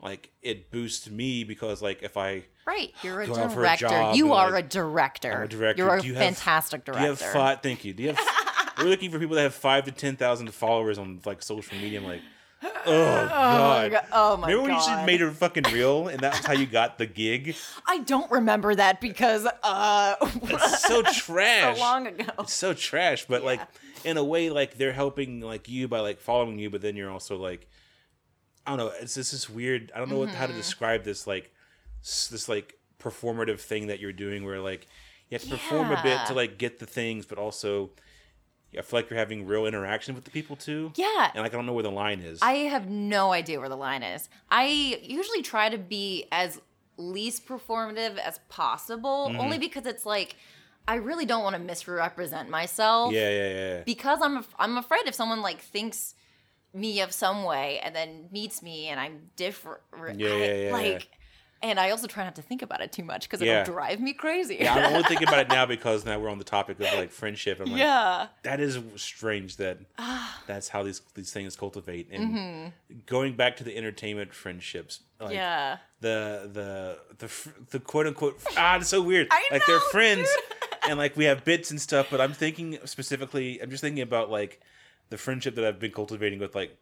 like, it boosts me because like if I right you're a out a director job you are like, a director a director. you're a Do you have- fantastic director you have five, thank you. Do you have? we're looking for people that have five to ten thousand followers on like social media. I'm like, oh oh my god. god oh my Remember when you just made her fucking real, and that's how you got the gig? i don't remember that because uh It's so trash. so long ago It's so trash, but like in a way, like they're helping like you by like following you, but then you're also like, I don't know. It's just this weird. I don't know what, how to Mm-hmm. describe this like this like performative thing that you're doing, where like you have to perform a bit to like get the things, but also I feel like you're having real interaction with the people too. yeah And like I don't know where the line is. I have no idea where the line is. I usually try to be as least performative as possible, Mm-hmm. only because it's like I really don't want to misrepresent myself. yeah, yeah, yeah. Because I'm I'm afraid if someone like thinks me of some way and then meets me and I'm different. Yeah, I- yeah, yeah, Like, yeah. And I also try not to think about it too much because Yeah. it'll drive me crazy. Yeah, I'm only thinking about it now because now we're on the topic of like friendship. I'm like, yeah. that is strange that Ah. that's how these these things cultivate. And Mm-hmm. going back to the entertainment friendships, like yeah. the the the the quote unquote ah, it's so weird. I like they're know, friends, and like we have bits and stuff. But I'm thinking specifically, I'm just thinking about like the friendship that I've been cultivating with like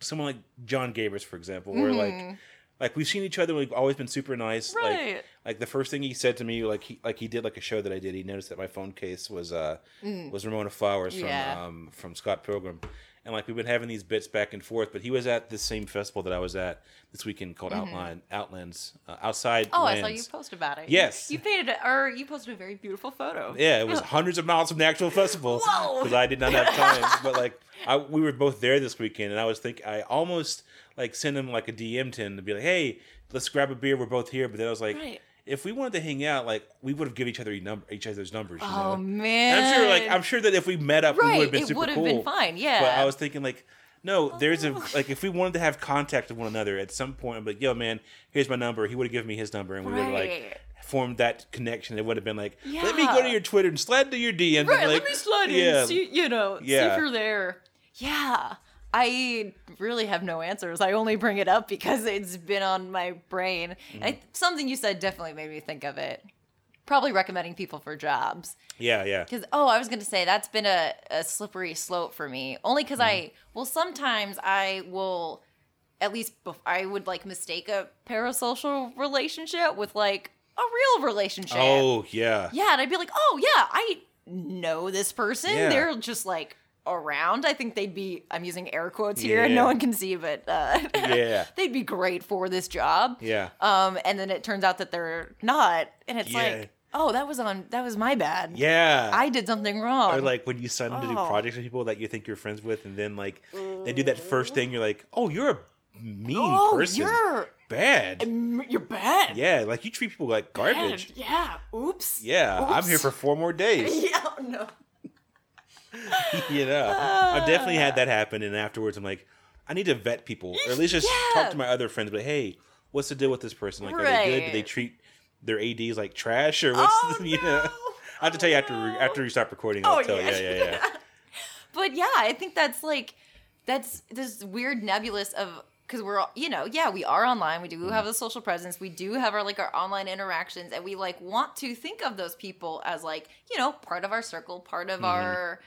someone like John Gabrus, for example, where like. Like we've seen each other, we've always been super nice. Like. Right. like the first thing he said to me, like he like he did like a show that I did. He noticed that my phone case was uh was Ramona Flowers from Mm. Yeah. um from Scott Pilgrim, and like we've been having these bits back and forth. But he was at the same festival that I was at this weekend called Outline Outlands uh, outside. Mm-hmm. Oh, I saw you post about it. Yes. You painted it, or you posted a very beautiful photo. Yeah, it was hundreds of miles from the actual festival Whoa. because I did not have time. but like, I, we were both there this weekend, and I was thinking, I almost like sent him like a DM to him to be like, "Hey, let's grab a beer. We're both here." But then I was like, Right. If we wanted to hang out, like we would have given each other each other's numbers. You Oh know? man. And I'm sure, like, I'm sure that if we met up, we would right. have been It super would have cool. been fine. Yeah. But I was thinking like. No, there's a Oh. like if we wanted to have contact with one another at some point, I'm like, yo, man, here's my number. He would have given me his number, and we would have like formed that connection. It would have been like, yeah. let me go to your Twitter and slide to your DM. right. like, let me slide yeah, in. See, you know, see Yeah. if you're there. Yeah. I really have no answers. I only bring it up because it's been on my brain. And I, mm-hmm. something you said definitely made me think of it. Probably recommending people for jobs. Yeah, yeah. Because oh, I was gonna say that's been a, a slippery slope for me. Only because I mm-hmm. well sometimes I will at least bef- I would like mistake a parasocial relationship with like a real relationship. Oh, yeah. yeah, and I'd be like, oh yeah, I know this person. Yeah. They're just like around. I think they'd be. I'm using air quotes here, and Yeah. no one can see, but uh, Yeah. they'd be great for this job. Yeah. Um, and then it turns out that they're not, and it's Yeah. like, oh, that was on that was my bad. Yeah. I did something wrong. or like when you sign up to do Oh. projects with people that you think you're friends with, and then like they do that first thing, you're like, oh, you're a mean oh, person. you're bad. you're bad. Yeah, like you treat people like garbage. Bad. Yeah. Oops. Yeah, I'm here for four more days. Yeah. oh, no. you know, I've definitely had that happen, and afterwards, I'm like, I need to vet people, or at least just Yeah. talk to my other friends. But hey, what's the deal with this person? Like, are they good? Do they treat their ads like trash, or what's Oh, you know? I have to tell you after Oh, no. after you stop recording. I'll Oh, tell. yeah. Yeah, yeah, yeah. But yeah, I think that's like that's this weird nebulous of because we're all you know yeah we are online we do Mm-hmm. have a social presence we do have our like our online interactions and we like want to think of those people as like you know part of our circle part of our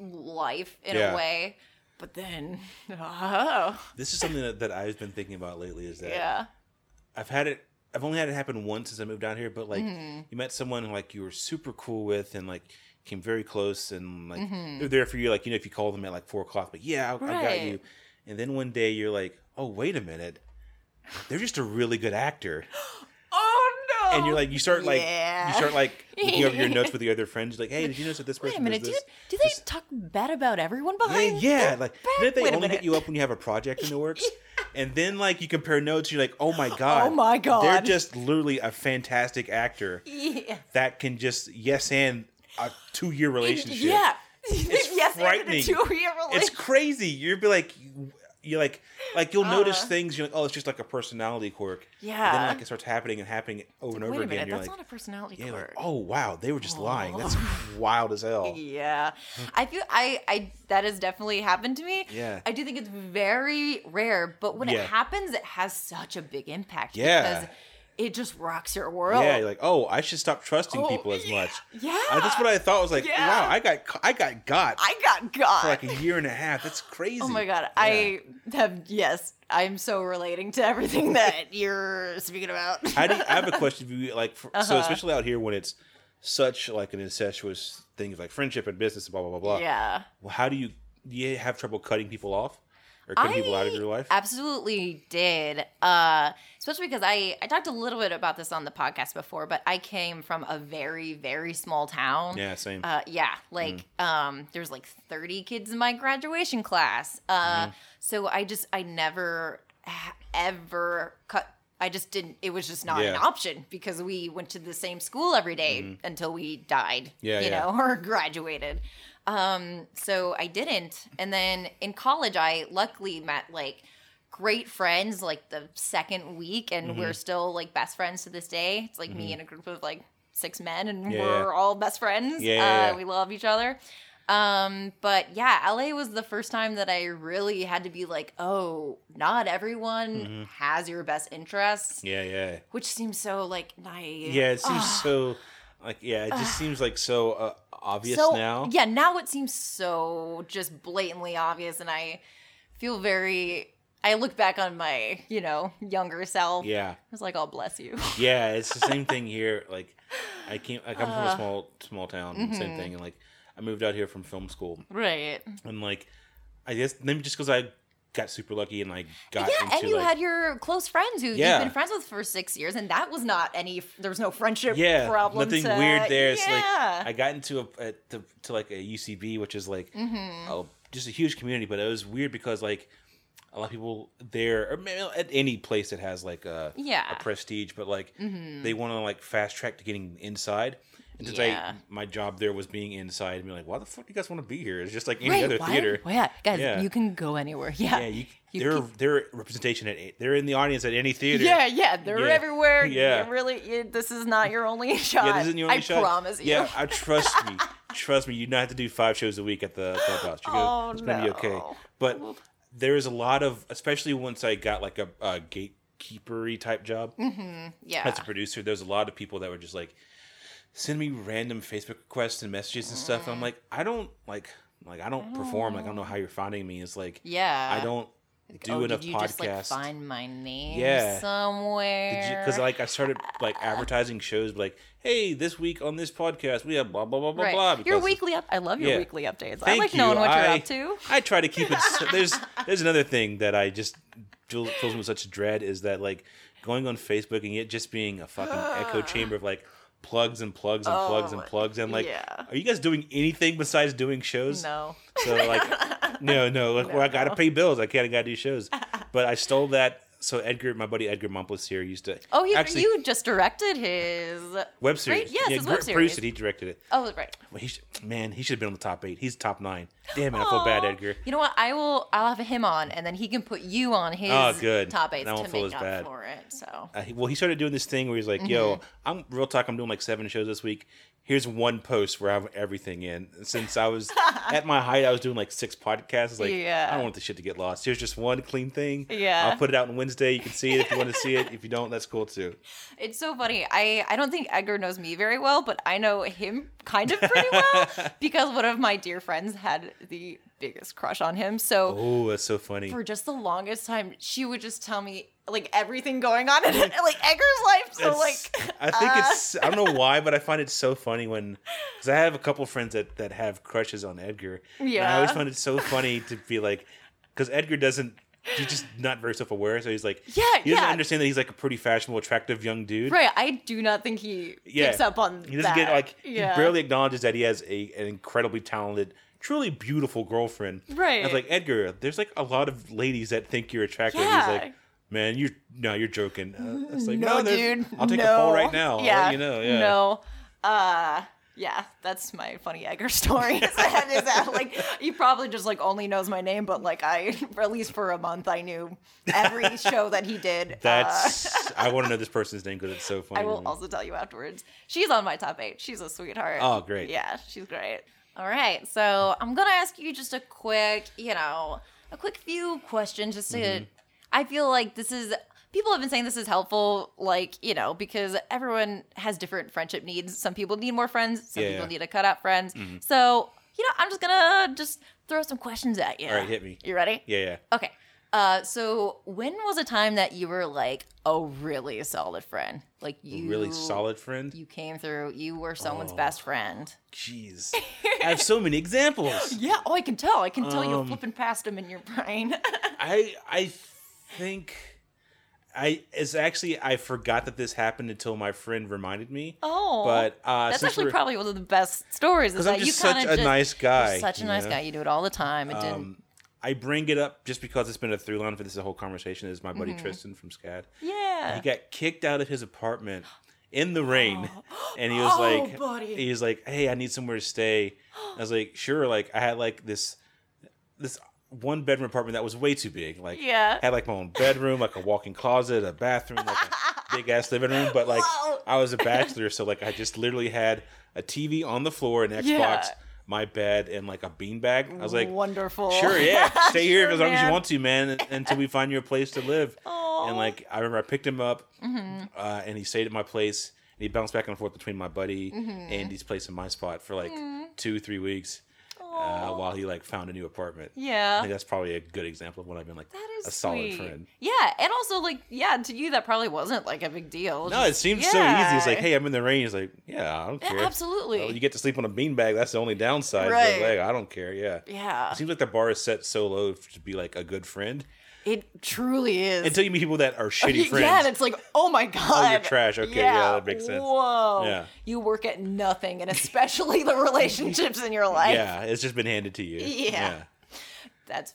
life in. Yeah. a way but then oh This is something that, that I've been thinking about lately. Is that yeah I've had it. I've only had it happen once since I moved down here. But like, Mm-hmm. you met someone like you were super cool with, and like came very close, and like Mm-hmm. they're there for you. Like you know, if you call them at like four o'clock, like yeah, I, I got you. And then one day you're like, oh wait a minute, they're just a really good actor. oh And you're oh, like, you start like, Yeah. you start like looking over your notes with your other friends. Like, hey, did you notice that this person? wait a minute does do, this? do they this- talk bad about everyone Yeah, behind yeah. their Like, then they Wait only hit you up when you have a project in the works, and then like you compare notes, you're like, oh my oh god, Oh my god, they're just literally a fantastic actor yeah that can just yes and a two year relationship. Yeah. It's yes, frightening. It's, a two-year it's crazy. You'd be like, you're like, like you'll notice Uh. things. You're like, oh, it's just like a personality quirk. And then like it starts happening and happening over and over again. you're that's like, not a personality yeah, like, quirk. oh wow, they were just lying. That's wild as hell. Yeah, I feel I I that has definitely happened to me. Yeah. I do think it's very rare, but when Yeah. it happens, it has such a big impact. Yeah. because it just rocks your world. Yeah, you're like, oh, I should stop trusting Oh, people as yeah, much. yeah. I- that's what I thought. was like, Yeah. wow, I got, I got got I got got. for like a year and a half. That's crazy. Oh my god, Yeah. I have yes, I'm so relating to everything that you're speaking about. How do I have a question for you? Like, for, so Uh-huh. especially out here when it's such like an incestuous thing, like friendship and business, blah blah blah blah. yeah. Well, how do you do you have trouble cutting people off or cutting people out of I your life? Absolutely did. Uh, especially because I, I talked a little bit about this on the podcast before, but I came from a very, very small town. yeah, same. Uh, yeah, like um, there's like 30 kids in my graduation class. Uh, so I just I never ever cut. I just didn't. It was just not an option because we went to the same school every day until we died. Yeah, you yeah. know, or graduated. Um, so I didn't. And then in college, I luckily met like great friends like the second week, and Mm-hmm. we're still like best friends to this day. It's like me and a group of like six men, and Yeah, we're all best friends. Yeah, yeah, uh. We love each other. Um, but yeah, LA was the first time that I really had to be like, oh, not everyone Mm-hmm. has your best interests, yeah, yeah, which seems so like naive. yeah. It seems so like yeah. It just seems like so uh, obvious so now. yeah now it seems so just blatantly obvious and i feel very i look back on my you know younger self Yeah. i was like oh bless you Yeah, it's the same thing here. Like, I came, like, I'm from a Uh, small, small town. mm-hmm. Same thing, and like, I moved out here from film school, right and like, I guess maybe just because I got super lucky and like got yeah into and you like, had your close friends who Yeah. you've been friends with for six years and that was not any there was no friendship yeah, problem nothing to- weird there. It's yeah. like I got into a, a to, to like a UCB, which is like Mm-hmm. oh, just a huge community, but it was weird because like a lot of people there, or maybe at any place that has like a Yeah. Mm-hmm. a prestige, but like they want to like fast track to getting inside. And since Yeah. I my job there was being inside, and be like, why the fuck do you guys want to be here? It's just like any Right, other why? theater. Well, yeah, guys, Yeah. you can go anywhere. Yeah, Yeah, you, You they're can- they're representation at they're in the audience at any theater. Yeah, yeah, they're Yeah. everywhere. Yeah. You really, you, this is not your only shot. Yeah, this isn't your only I shot. promise you. Yeah, I trust me. trust me, you don't have to do five shows a week at the clubhouse. You're gonna, Oh, it's gonna be okay. But there's a lot of, especially once I got like a, a gatekeepery type job mm-hmm. Yeah. as a producer. There's a lot of people that were just like send me random Facebook requests and messages and stuff. And I'm like, I don't like, like I don't perform. Like I don't know how you're finding me. It's like, yeah. I don't do oh, enough did you podcasts. just like find my name Yeah. somewhere? because like I started like advertising shows, like, hey, this week on this podcast we have blah blah blah blah right. blah. your weekly up. I love your Yeah. weekly updates. I Thank like you. knowing what you're I- up to. I try to keep it. so- there's there's another thing that I just fills me with such dread is that like going on Facebook and it just being a fucking echo chamber of like plugs and plugs and plugs and Oh, plugs and like, yeah. are you guys doing anything besides doing shows? No. So like, no, no, like, well, I gotta No. pay bills. I can't. I gotta do shows. But I stole that. So Edgar, my buddy Edgar Mumplis here used to. Oh, he, actually you just directed his web series. Right? Yes, yeah, his web produced series. it. He directed it. Oh, right. Well, he should, man, he should have been on the top eight. He's top nine. Damn it, I feel bad, Edgar. You know what? I will. I'll have him on, and then he can put you on his Oh, good. top eight to feel make as up bad. for it. So Uh, well, he started doing this thing where he's like, Mm-hmm. "Yo, I'm real talk. I'm doing like seven shows this week. Here's one post where I have everything in." Since I was at my height, I was doing like six podcasts. Like, Yeah. I don't want this shit to get lost. Here's just one clean thing. Yeah. I'll put it out on Wednesday. You can see it if you want to see it. If you don't, that's cool too. it's so funny. I I don't think Edgar knows me very well, but I know him kind of pretty well because one of my dear friends had the biggest crush on him. So Oh, that's so funny. for just the longest time, she would just tell me like everything going on in like Edgar's life. So That's- like, I think uh, it's I don't know why, but I find it so funny when because I have a couple friends that that have crushes on Edgar. and I always find it so funny to be like because Edgar doesn't. He's just not very self aware, so he's like, Yeah, he doesn't yeah. understand that he's like a pretty fashionable, attractive young dude. right? I do not think he Yeah. picks up on He doesn't that. get like yeah. he barely acknowledges that he has a an incredibly talented, truly beautiful girlfriend. Right. I was like Edgar. There's like a lot of ladies that think you're attractive. Yeah. He's like, man, you're no, you're joking. Uh, it's like, no, there's- dude. I'll take no. a poll right now. Yeah, you know. Yeah. No. Uh, yeah, that's my funny Edgar story. is that, is that like he probably just like only knows my name, but like I, at least for a month, I knew every show that he did. Uh, That's I want to know this person's name because it's so funny. I will also tell you afterwards. She's on my top eight. She's a sweetheart. Oh, great. Yeah, she's great. All right, so I'm gonna ask you just a quick, you know, a quick few questions, just to. Mm-hmm. I feel like this is. People have been saying this is helpful, like you know, because everyone has different friendship needs. Some people need more friends. Some Yeah, people yeah. Mm-hmm. need to cut out friends. So you know, I'm just gonna just throw some questions at you. All right, hit me. You ready? Yeah, yeah. Okay. Uh, so when was a time that you were like a really solid friend? Like you Really solid friend. You came through. You were someone's Oh. best friend. Jeez, I have so many examples. Yeah. Oh, I can tell. I can tell you're Um, flipping past them in your brain. I I think I it's actually I forgot that this happened until my friend reminded me. oh. But uh, that's actually probably one of the best stories. Because I'm just such a just, nice you're guy. such a nice know? guy. You do it all the time. It didn't. Um, I bring it up just because it's been a through line for this whole conversation. Is my buddy Mm-hmm. Tristan from SCAD. Yeah. He got kicked out of his apartment in the rain, and he was Oh, like, buddy. he was like, "Hey, I need somewhere to stay." I was like, "Sure." Like I had like this this one bedroom apartment that was way too big. Like Yeah. had like my own bedroom, like a walk-in closet, a bathroom, like a big ass living room. But like Whoa. I was a bachelor, so like I just literally had a TV on the floor, an Xbox, Yeah. my bed, and like a beanbag. I was like, wonderful. Sure, yeah. Stay here Sure, as long as you want to, man, until we find you a place to live. Aw. Mm-hmm. And like, I remember I picked him up, uh, and he stayed at my place. And he bounced back and forth between my buddy Mm-hmm. and his place and my spot for like two, three weeks, uh, while he like found a new apartment. Yeah, I Yeah. think that's probably a good example of when I've been like That is a solid sweet. friend. Yeah, and also like yeah, to you that probably wasn't like a big deal. No, it seems so easy. It's like, hey, I'm in the rain. He's like, yeah, I don't Yeah, care. absolutely. Well, you get to sleep on a beanbag. That's the only downside. Right. But like, I don't care. Yeah. yeah, It seems like the bar is set so low to be like a good friend it truly is. until you meet people that are shitty friends. Yeah, and it's like, oh my god, you're trash. Okay, yeah, that makes sense. Whoa, Yeah. you work at nothing, and especially the relationships in your life. yeah, it's just been handed to you. Yeah. That's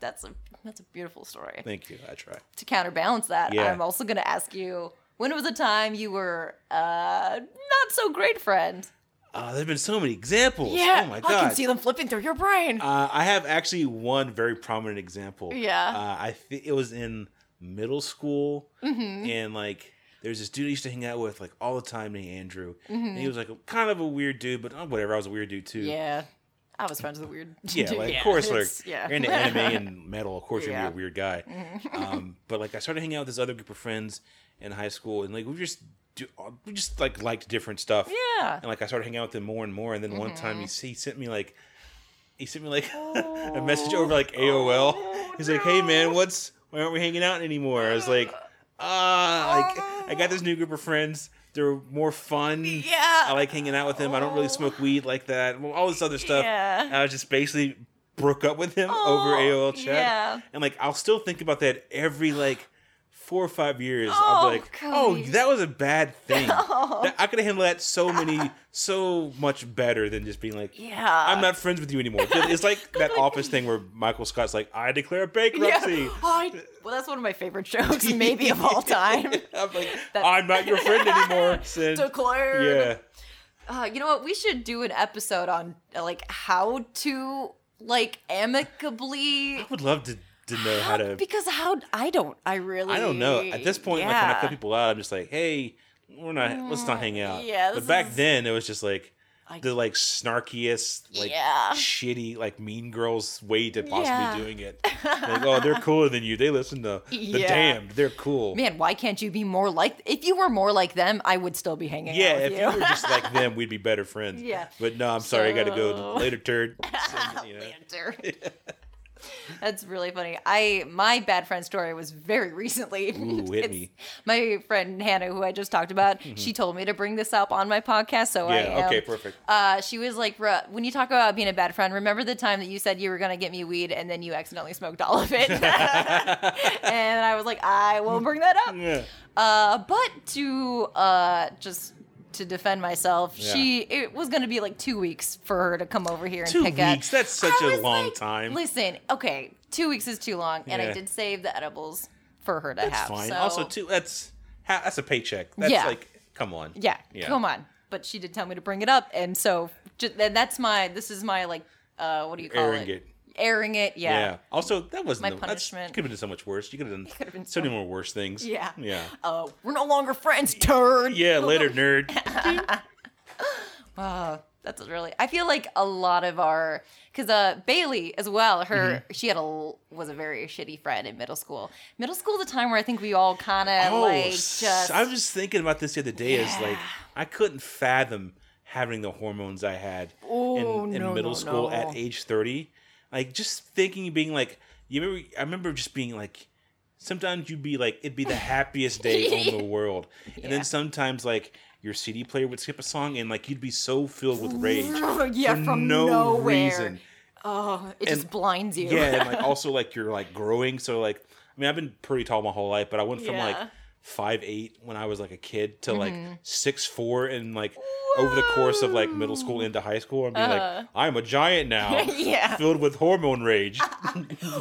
that's a that's a beautiful story. Thank you. I try. To counterbalance that, Yeah. I'm also going to ask you when was a time you were uh not so great friend. Uh, there's been so many examples. Yeah, Oh my god, I can see them flipping through your brain. Uh, I have actually one very prominent example. Yeah. Uh, I think it was in middle school, Mm-hmm. and like there's this dude I used to hang out with like all the time named Andrew, Mm-hmm. and he was like a, kind of a weird dude, but uh, whatever. I was a weird dude too. Yeah. I was friends with weird. Yeah, like of course, like yeah. you're into anime and metal. Of course, you're Yeah. a weird guy. Um, but like, I started hanging out with this other group of friends in high school, and like we just do, we just like liked different stuff. Yeah. And like, I started hanging out with them more and more. And then one time, he, Mm-hmm. he sent me like, he sent me like a message Oh. over like AOL. He's like, "Hey man, what's why aren't we hanging out anymore?" I was like, "Ah, like I got this new group of friends." They're more fun. Yeah. I like hanging out with them. I don't really smoke oh. weed like that. Well, all this other stuff. Yeah. I was just basically broke up with him over oh, AOL chat. yeah. And like I'll still think about that every like four or five years. I'll Oh, be like, oh, that was a bad thing. Oh. I could have handled that so many, so much better than just being like, Yeah. I'm not friends with you anymore. It's like that office thing where Michael Scott's like, I declare bankruptcy. Yeah. I, well, that's one of my favorite jokes, maybe of all time. I'm like, That- I'm not your friend anymore. Sin. Declared. Yeah. Uh, you know what? We should do an episode on like how to like amicably. I would love to, to know how to. Because how I don't. I really. I don't know. At this point, like when I cut people out I'm just like, hey, we're not. Let's not hang out. Mm, yeah, But back is- then, it was just like I- the like snarkiest, like Yeah. shitty, like mean girls way to possibly Yeah. doing it. like, oh, they're cooler than you. They listen to the Yeah. damned. They're cool. Man, why can't you be more like? If you were more like them, I would still be hanging yeah, out if you you. were just like them, we'd be better friends. Yeah. But no, I'm sorry. I got to go later, turd. You know? Banter. That's really funny. I my bad friend story was very recently. Ooh, hit me. My friend Hannah, who I just talked about, she told me to bring this up on my podcast. So I Yeah. am. Okay. Perfect. Uh, she was like, when you talk about being a bad friend, remember the time that you said you were gonna get me weed and then you accidentally smoked all of it? and I was like, I won't bring that up. Yeah. Uh, but to uh, just to defend myself, Yeah. she it was gonna be like two weeks for her to come over here and Two pick weeks. up. That's such I a long like, time. Listen, okay, two weeks is too long, and Yeah. I did save the edibles for her to That's have. fine. So, Also, too, that's that's a paycheck. That's Yeah. like, come on. yeah, Yeah. come on. But she did tell me to bring it up, and so just, and that's my. This is my like, uh, what do you call Airing it? it. Airing it. Yeah. Yeah. Also, that wasn't My the, punishment. Could have been so much worse. You could have done could've been so so- many more worse things. Yeah. Yeah. Uh, we're no longer friends, turd. Yeah. Later, nerd. Uh, that's really. I feel like a lot of our because uh Bailey as well. Her Mm-hmm. she had a was a very shitty friend in middle school. Middle school, the time where I think we all kind of oh, like just. I was just thinking about this the other day. Is like I couldn't fathom having the hormones I had Oh, in, in no, middle no, school no. at age thirty. Like just thinking, being like, you remember? I remember just being like. Sometimes you'd be like, it'd be the happiest day on the world, and Yeah. then sometimes like your CD player would skip a song, and like you'd be so filled with rage yeah, for from no nowhere. reason. Oh, it just blinds you. Yeah, and like also like you're like growing. So like, I mean, I've been pretty tall my whole life, but I went from like Yeah. Five eight when I was like a kid to like mm-hmm. six four and like over the course of like middle school into high school, and being like, uh. I'm a giant now, Yeah. filled with hormone rage.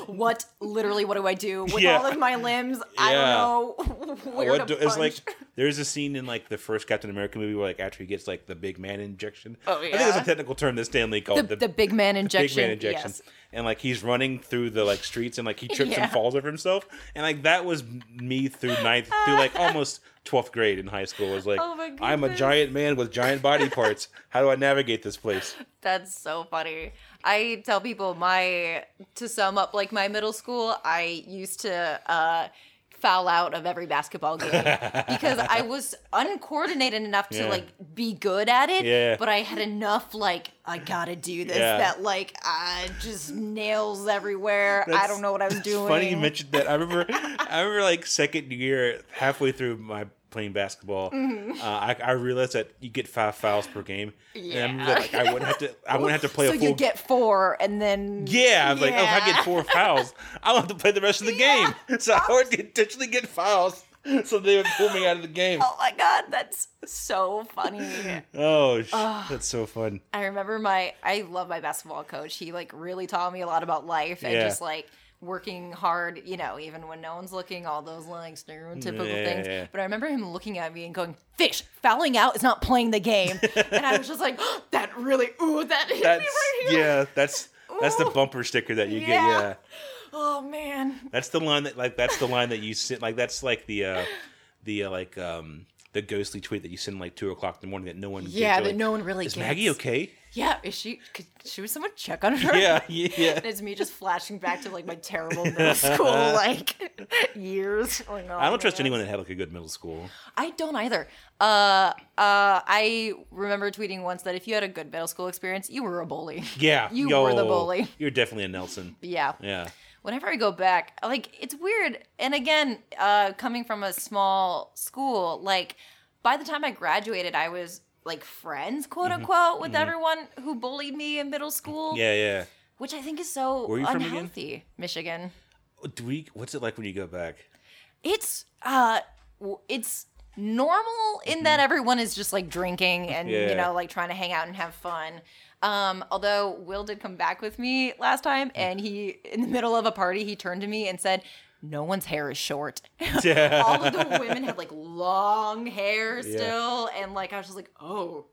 What literally? What do I do with Yeah. all of my limbs? I don't know where what to do, it's like punch. there's a scene in like the first Captain America movie where like after he gets like the big man injection. Oh, yeah, I think there's a technical term that Stanley called the, the big man injection. Big man injection. Yes. And like he's running through the like streets and like he trips Yeah. and falls over himself. And like that was me through ninth through like almost twelfth grade in high school. Was like Oh I'm a giant man with giant body parts. How do I navigate this place? That's so funny. I tell people my to sum up like my middle school, I used to uh foul out of every basketball game because I was uncoordinated enough to Yeah. like be good at it, Yeah. but I had enough like I got to do this Yeah. that like I just nails everywhere. I don't know what I was doing. Funny you mentioned that. I remember, I remember like second year, halfway through my playing basketball, Mm-hmm. uh, I, I realized that you get five fouls per game. And I Yeah. like I wouldn't have to, I wouldn't have to play so a full. you get four and then yeah, I was like, oh, if I get four fouls, I'll have to play the rest of the Yeah. game. So I would intentionally get fouls, so they would pull me out of the game. Oh my god, that's so funny. Oh, sh- that's so fun. I remember my I love my basketball coach. He like really taught me a lot about life and Yeah. just like working hard, you know, even when no one's looking, all those like stereotypical Yeah, things. yeah. But I remember him looking at me and going, "Fish, fouling out is not playing the game." and I was just like, "That really, ooh, that hit That's me right here." yeah, that's that's the bumper sticker that you get. Yeah. Yeah. Oh man. That's the line that like that's the line that you sit like that's like the uh the uh, like um the ghostly tweet that you send like two o'clock in the morning that no one. Yeah, that like, no one really Is gets. Maggie okay? Yeah, is she? Could, should someone check on her? Yeah, yeah. And it's me just flashing back to like my terrible middle school like years. Oh, I don't trust anyone that had like a good middle school. I don't either. Uh, uh, I remember tweeting once that if you had a good middle school experience, you were a bully. Yeah, You yo, were the bully. You're definitely a Nelson. Yeah. Yeah. Whenever I go back, like it's weird. And again, uh, coming from a small school, like by the time I graduated, I was like friends, quote unquote, with everyone who bullied me in middle school. Mm-hmm. Yeah, yeah. Which I think is so Where you from again? unhealthy. Michigan. Do we? What's it like when you go back? it's uh it's normal in that everyone is just like drinking and Mm-hmm. Yeah. you know like trying to hang out and have fun um although will did come back with me last time and he in the middle of a party he turned to me and said no one's hair is short. Yeah. all of the women had like long hair still and like i was just like oh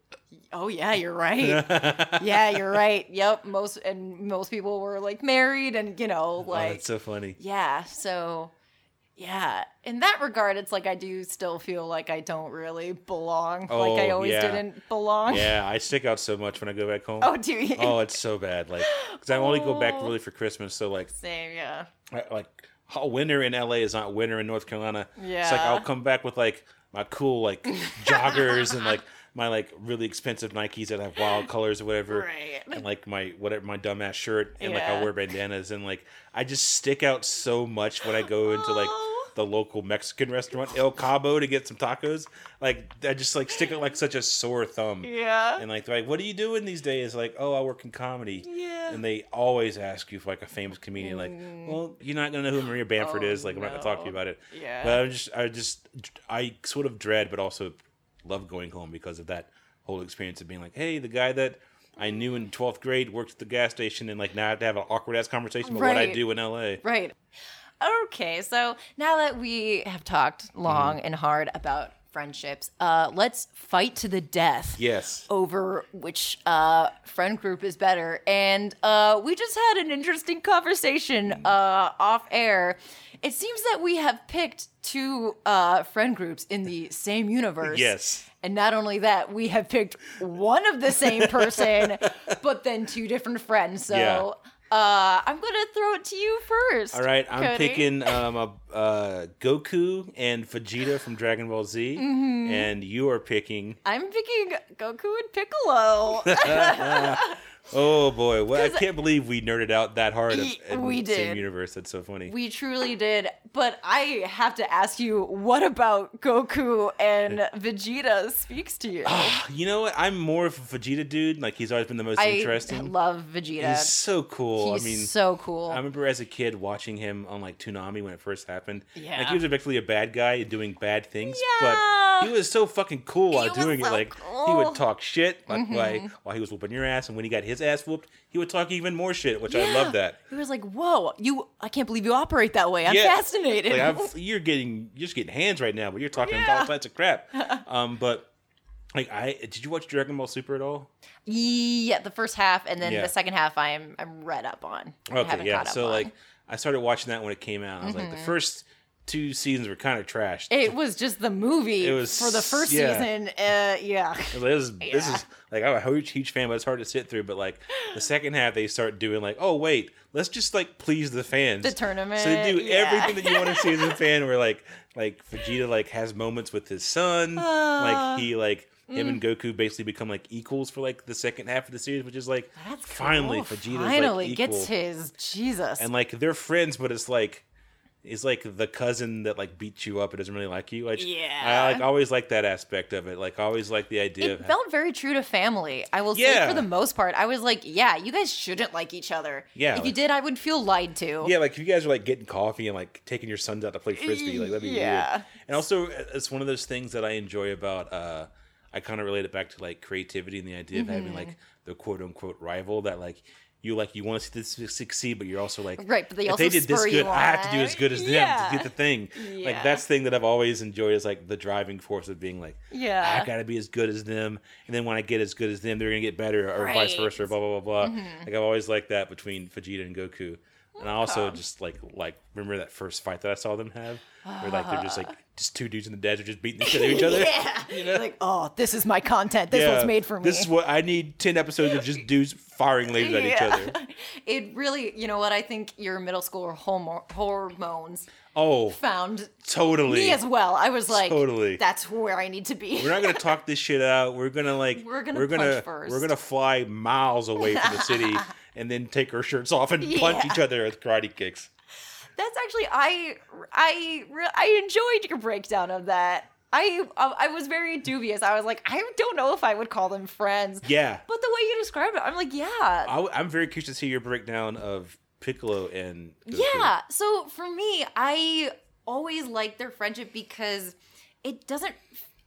oh yeah you're right. Yeah you're right. Yep most and most people were like married and you know like oh, like that's so funny. yeah so yeah in that regard it's like i do still feel like i don't really belong like i Oh, always yeah. didn't belong Yeah, I stick out so much when I go back home. oh do you Oh, it's so bad. Like, because I only go back Oh. really for Christmas. So like, same yeah I- like winter in LA is not winter in North Carolina. Yeah it's like I'll come back with like my cool like joggers and like my like really expensive Nikes that have wild colors or whatever. Right. And like my whatever my dumbass shirt and like I wear bandanas and like I just stick out so much when I go into like Oh. the local Mexican restaurant El Cabo to get some tacos. Like I just like stick out like such a sore thumb. yeah And like they're like, what are you doing these days? Like, oh, I work in comedy. Yeah. And they always ask you for like a famous comedian. Like, well, you're not gonna know who Maria Bamford Mm. Oh, is. Like, I'm not gonna talk to you about it. Yeah. But I just, I just, I sort of dread, but also love going home because of that whole experience of being like, hey, the guy that I knew in 12th grade worked at the gas station, and like now I have to have an awkward ass conversation about what I do in LA. right okay so now that we have talked long Mm-hmm. and hard about friendships uh let's fight to the death Yes. over which uh, friend group is better. And uh, we just had an interesting conversation uh, off air. It seems that we have picked two uh, friend groups in the same universe. Yes. And not only that, we have picked one of the same person, but then two different friends. So Yeah. uh, I'm going to throw it to you first. All right, I'm Cody. picking um, a, uh, Goku and Vegeta from Dragon Ball Z, Mm-hmm. and you are picking I'm picking Goku and Piccolo. Oh boy, well, I can't believe we nerded out that hard in we the same universe. That's so funny. We truly did. But I have to ask you, what about Goku and Vegeta speaks to you? you know what? I'm more of a Vegeta dude. Like he's always been the most interesting. I interesting. love Vegeta. He's so cool. He's I mean, so cool. I remember as a kid watching him on like Toonami when it first happened. Yeah. Like he was effectively a bad guy doing bad things, Yeah. but he was so fucking cool while He was doing it. so Like he would talk shit like Mm-hmm. while, while he was whooping your ass, and when he got his ass whooped, he would talk even more shit, which I love that. He was like, "Whoa, you! I can't believe you operate that way. I'm Yeah. fascinated." Like you're getting you're just getting hands right now, but you're talking Yeah. all types of crap. Um, but like I did you watch Dragon Ball Super at all? yeah, the first half, and then Yeah. the second half, I'm I'm read up on. Okay, yeah. up So like I started watching that when it came out. I was like, the first two seasons were kind of trashed. it was just the movie It was- for the first yeah. season. Uh, yeah, It was like, this is this is like I'm a huge huge fan, but it's hard to sit through. But like the second half, they start doing like, oh wait, let's just like please the fans. The tournament, So they do yeah. everything that you want to see as a fan. Where like like Vegeta like has moments with his son, Ah. like he like. Him Mm. and Goku basically become like equals for like the second half of the series, which is like That's finally cool. Vegeta's finally like gets his Jesus. and like they're friends, but it's like it's like the cousin that like beats you up and doesn't really like you. Like, I Yeah. like always like that aspect of it. Like I always like the idea it of felt very true to family. I will say for the most part, I was like, yeah, you guys shouldn't like each other. Yeah, If you did, I would feel lied to. yeah, like if you guys are like getting coffee and like taking your sons out to play frisbee, like that'd be Yeah. weird. And also, it's one of those things that I enjoy about. uh I kind of relate it back to like creativity and the idea of Mm-hmm. having like the quote unquote rival that like. You like you want to see this succeed, but you're also like Right, but they if also they did this good, I have to do as good as them Yeah. to get the thing. Yeah. Like that's the thing that I've always enjoyed is like the driving force of being like, Yeah. I gotta be as good as them, and then when I get as good as them, they're gonna get better, or vice Right. Mm-hmm. versa, blah blah blah blah. Like I've always liked that between Vegeta and Goku. And I also just like like remember that first fight that I saw them have, where like they're just like just two dudes in the desert just beating the shit out of each other. yeah. You know? Like, oh, this is my content. This was made for me. This is what I need. Ten episodes of just dudes firing lasers at each other. It really, you know what? I think your middle school homo- hormones Oh, found totally. me as well. I was like, Totally. that's where I need to be. We're not gonna talk this shit out. We're gonna like We're gonna we're gonna punch first. we're gonna fly miles away from the city and then take our shirts off and punch each other with karate kicks. That's actually I I I enjoyed your breakdown of that. I uh, I was very dubious. I was like, I don't know if I would call them friends. Yeah, But the way you described it, I'm like, yeah. I, am very curious to see your breakdown of Piccolo and Goku. Yeah. So for me, I always liked their friendship because it doesn't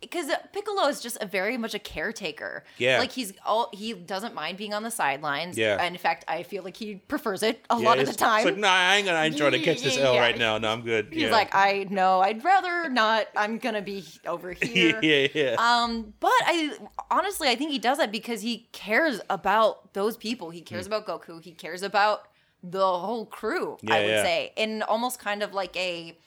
because Piccolo is just a very much a caretaker. Yeah. Like he's all he doesn't mind being on the sidelines. Yeah. And in fact, I feel like he prefers it a Yeah, lot of the time. Like, nah, I ain't gonna trying to catch this L Yeah. right now. No, I'm good. He's yeah. like, I know, I'd rather not. I'm gonna be over here. yeah, yeah. Um, but I honestly, I think he does that because he cares about those people. He cares about Goku. He cares about the whole crew. I would say, in almost kind of like a,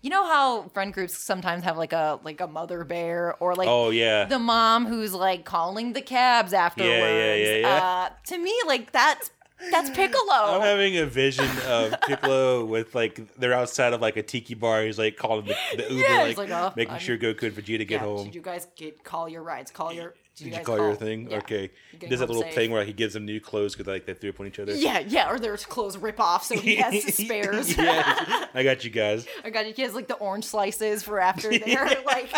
you know how friend groups sometimes have like a like a mother bear or like oh yeah. the mom who's like calling the cabs afterwards. yeah, yeah. Uh, to me, like that's that's Piccolo. I'm having a vision of Piccolo with like they're outside of like a tiki bar. He's like calling the, the Uber, Yeah, like, like, "Oh, making I'm- sure Goku and Vegeta get yeah, home. Did you guys get call your rides? Call your. Did, Did you guys call your thing? Yeah. Okay. You getting does that little safe? thing where he gives them new clothes because like they threw up on each other. Yeah, yeah, or their clothes rip off, so he has spares. yeah, I got you guys. I got you he has like the orange slices for after they're like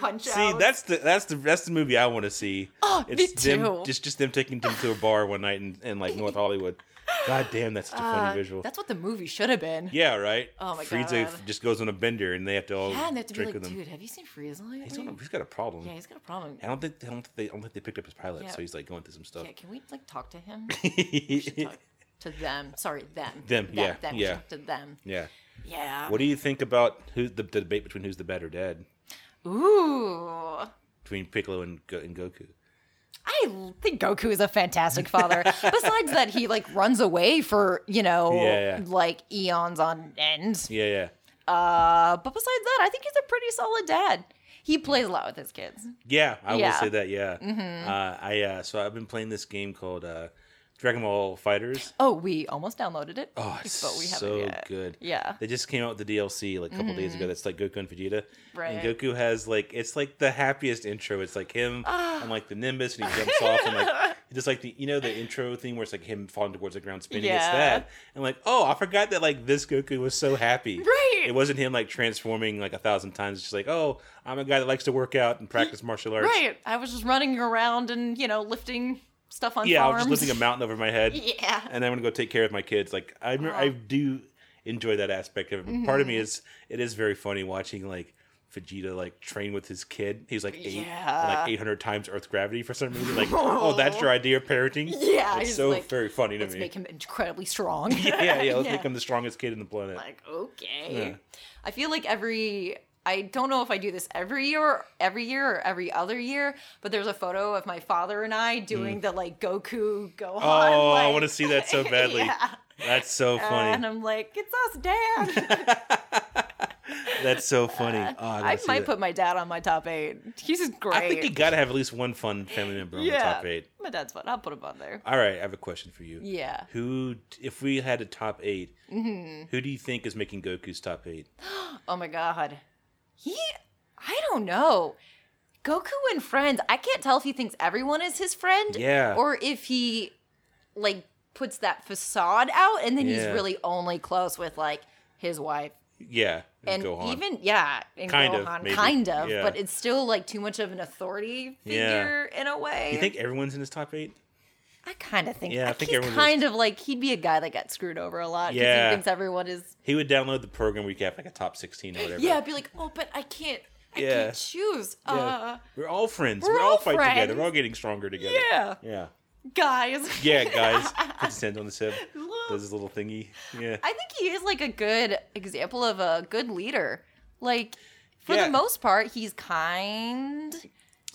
punch See, out. that's the that's the that's the movie I want to see. Oh, me it's them too. just just them taking them to a bar one night in, in like North Hollywood. God damn, that's such a funny Uh, visual. That's what the movie should have been. Yeah, right. Oh my Frieza God. just goes on a bender and they have to all Yeah, and they have to be drink like, with him. dude, have you seen Frieza lately? He's, on, he's got a problem. yeah, he's got a problem. I don't think I don't think they I don't think they picked up his pilot, Yeah. so he's like going through some stuff. Yeah, can we like talk to him? Talk to them. Sorry, them. Them, yeah, them. yeah. To them. yeah. Yeah. What do you think about who the, the debate between who's the better dad Ooh. between Piccolo and, Go, and Goku? I think Goku is a fantastic father. Besides that, he like runs away for you know Yeah, yeah. like eons on end. Yeah, yeah, Uh, but besides that, I think he's a pretty solid dad. He plays a lot with his kids. yeah. I will Yeah. Mm-hmm. say that. Yeah. Uh, I uh, so I've been playing this game called uh, Dragon Ball FighterZ. Oh, we almost downloaded it. Oh, it's but we haven't so yet. good. Yeah. They just came out with the DLC like a couple days ago. That's like Goku and Vegeta. Mm-hmm. Right. And Goku has like it's like the happiest intro. It's like him and like the Nimbus and he jumps off and like just like the you know the intro thing where it's like him falling towards the ground spinning. It's Yeah. that. And like oh I forgot that like this Goku was so happy. Right. It wasn't him like transforming like a thousand times. It's just like oh I'm a guy that likes to work out and practice martial arts. Right. I was just running around and you know lifting stuff on Yeah, I farms. was just lifting a mountain over my head. Yeah. and then I'm gonna go take care of my kids. Like I, Uh-huh. I do enjoy that aspect of it. But Part of Mm-hmm. me is it is very funny watching like Vegeta like train with his kid. He's like eight, Yeah. like 800 times Earth gravity for some reason. Like oh, that's your idea of parenting. Yeah, it's so like, very funny to Let's me. make him incredibly strong. yeah, yeah. Let's make him the strongest kid in the planet. like okay. Yeah. I feel like every I don't know if I do this every year, every year or every other year, but there's a photo of my father and I doing the like Goku Gohan. Mm. Oh, I wanna see that so badly. yeah. That's so funny. And I'm like, it's us, Dad. That's so funny. Oh, I, I might that. put my dad on my top eight. He's great. I think you gotta have at least one fun family member on yeah, the top eight. my dad's fun. I'll put him on there. All right, I have a question for you. Yeah. Who, if we had a top 8 Mm-hmm. who do you think is making Goku's top eight? Oh my god. He I don't know. Goku and friends, I can't tell if he thinks everyone is his friend. Yeah. Or if he like puts that facade out and then he's Yeah. really only close with like his wife. Yeah, And Gohan. even yeah, and Kind of, Gohan, maybe. kind of, Yeah. but it's still like too much of an authority Yeah. figure in a way. you think everyone's in his top eight? I kind of think. Yeah, I think he's kind of like he'd be a guy that got screwed over a lot Yeah. he thinks everyone is. He would download the program where you could have like a top sixteen or whatever. Yeah, I'd be like, oh, but I can't. I Yeah. can't choose. Yeah. Uh, we're all friends. we're We're, all all fight together. friends. We're all getting stronger together. yeah, Yeah. guys. Yeah, guys. Puts his hand on the hip. Does his little thingy. Yeah. I think he is like a good example of a good leader. Like for Yeah. the most part, he's kind.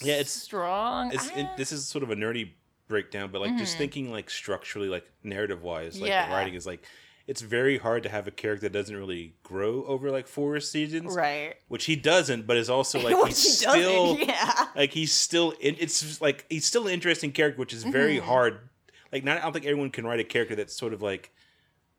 Yeah, it's- strong. It's, it, this is sort of a nerdy breakdown, but like just thinking like structurally, like narrative wise, like Mm-hmm. Yeah. the writing is like it's very hard to have a character that doesn't really grow over like four seasons, Right. Which he doesn't, but is also like he's he still yeah. like he's still in, it's like he's still an interesting character, which is very Mm-hmm. hard. Like not I don't think everyone can write a character that's sort of like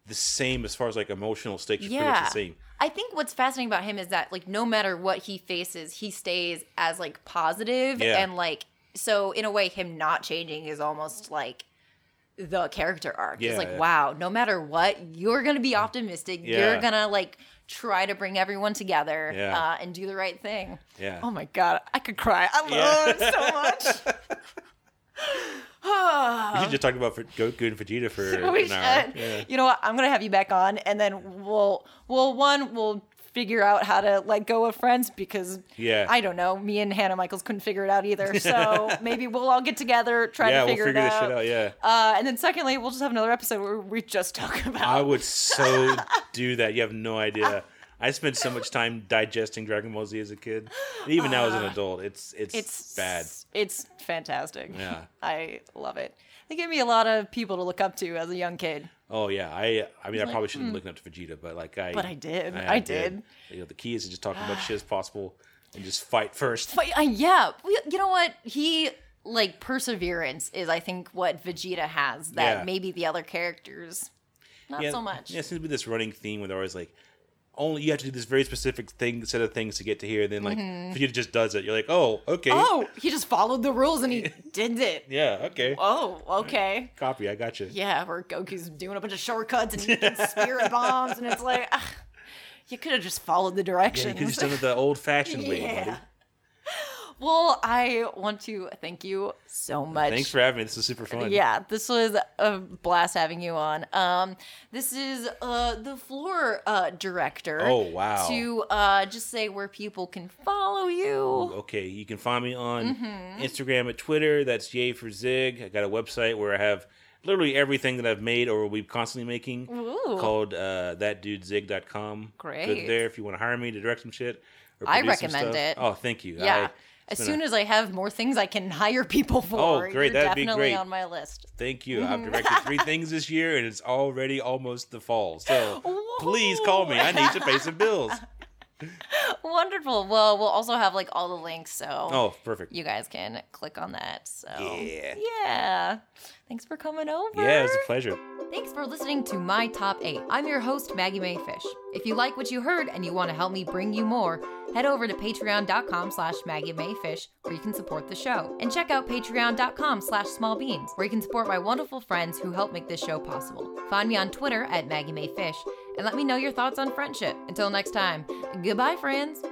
the same as far as like emotional stakes are pretty much Yeah. the same. I think what's fascinating about him is that like no matter what he faces, he stays as like positive Yeah. and like so in a way him not changing is almost like the character arc. Yeah, it's like yeah. wow, no matter what, you're gonna be optimistic. Yeah. You're gonna like try to bring everyone together uh, and do the right thing. Yeah. Oh my god, I could cry. I love him so much. We should just talk about Goku and Vegeta for an hour. Yeah. You know what? I'm gonna have you back on, and then we'll we'll one we'll figure out how to let go of friends because Yeah. I don't know. Me and Hannah Michaels couldn't figure it out either. So maybe we'll all get together, try yeah, to we'll figure, figure it this out. shit out. Yeah. Uh, and then secondly, we'll just have another episode where we just talk about. I would so do that. You have no idea. I spent so much time digesting Dragon Ball Z as a kid. And even now as an adult, it's it's, it's bad. It's fantastic. Yeah. I love it. They gave me a lot of people to look up to as a young kid. Oh yeah, I I mean I probably shouldn't be looking up to Vegeta, but like I. But I did. I did. You know, the key is to just talk as much shit as possible and just fight first. But uh, yeah, you know what? He like perseverance is, I think, what Vegeta has that Yeah. maybe the other characters not yeah, so much. Yeah, it seems to be this running theme where they're always like, only you have to do this very specific thing, set of things to get to here. And then like Vegeta just does it. You're like, oh, okay, Mm-hmm. Oh, he just followed the rules and he did it. yeah, okay, Oh, okay. copy. I got you. Yeah, where Goku's doing a bunch of shortcuts and spirit bombs, and it's like, ah, you could have just followed the Yeah, you directions. could just done it the old-fashioned way, buddy. Well, I want to thank you so much. Thanks for having me. This was super fun. Yeah, this was a blast having you on. Um, this is uh the floor uh director. Oh, wow. To uh just say where people can follow you. Okay, you can find me on Mm-hmm. Instagram and Twitter. That's Yay for Zig. I got a website where I have literally everything that I've made or will be constantly making Ooh. called uh, thatdudezig.com. Great. there if you want to hire me to direct some shit. Or I produce some recommend stuff. it. Oh, thank you. Yeah. I- as soon a- as I have more things I can hire people oh, for, Oh, great, that'd be definitely great. on my list. Thank you. I've mm-hmm. directed three things this year, and it's already almost the fall. So please call me. I need to pay some bills. Wonderful. Well, we'll also have like all the links, so Oh, perfect. you guys can click on that. So Yeah. yeah. Thanks for coming over. Yeah, it was a pleasure. Thanks for listening to My Top 8. I'm your host, Maggie Mae Fish. If you like what you heard and you want to help me bring you more, head over to patreon.com slash Maggie Mae Fish where you can support the show. And check out patreon.com slash small beans where you can support my wonderful friends who help make this show possible. Find me on Twitter at Maggie Mae Fish and let me know your thoughts on friendship. Until next time, goodbye, friends.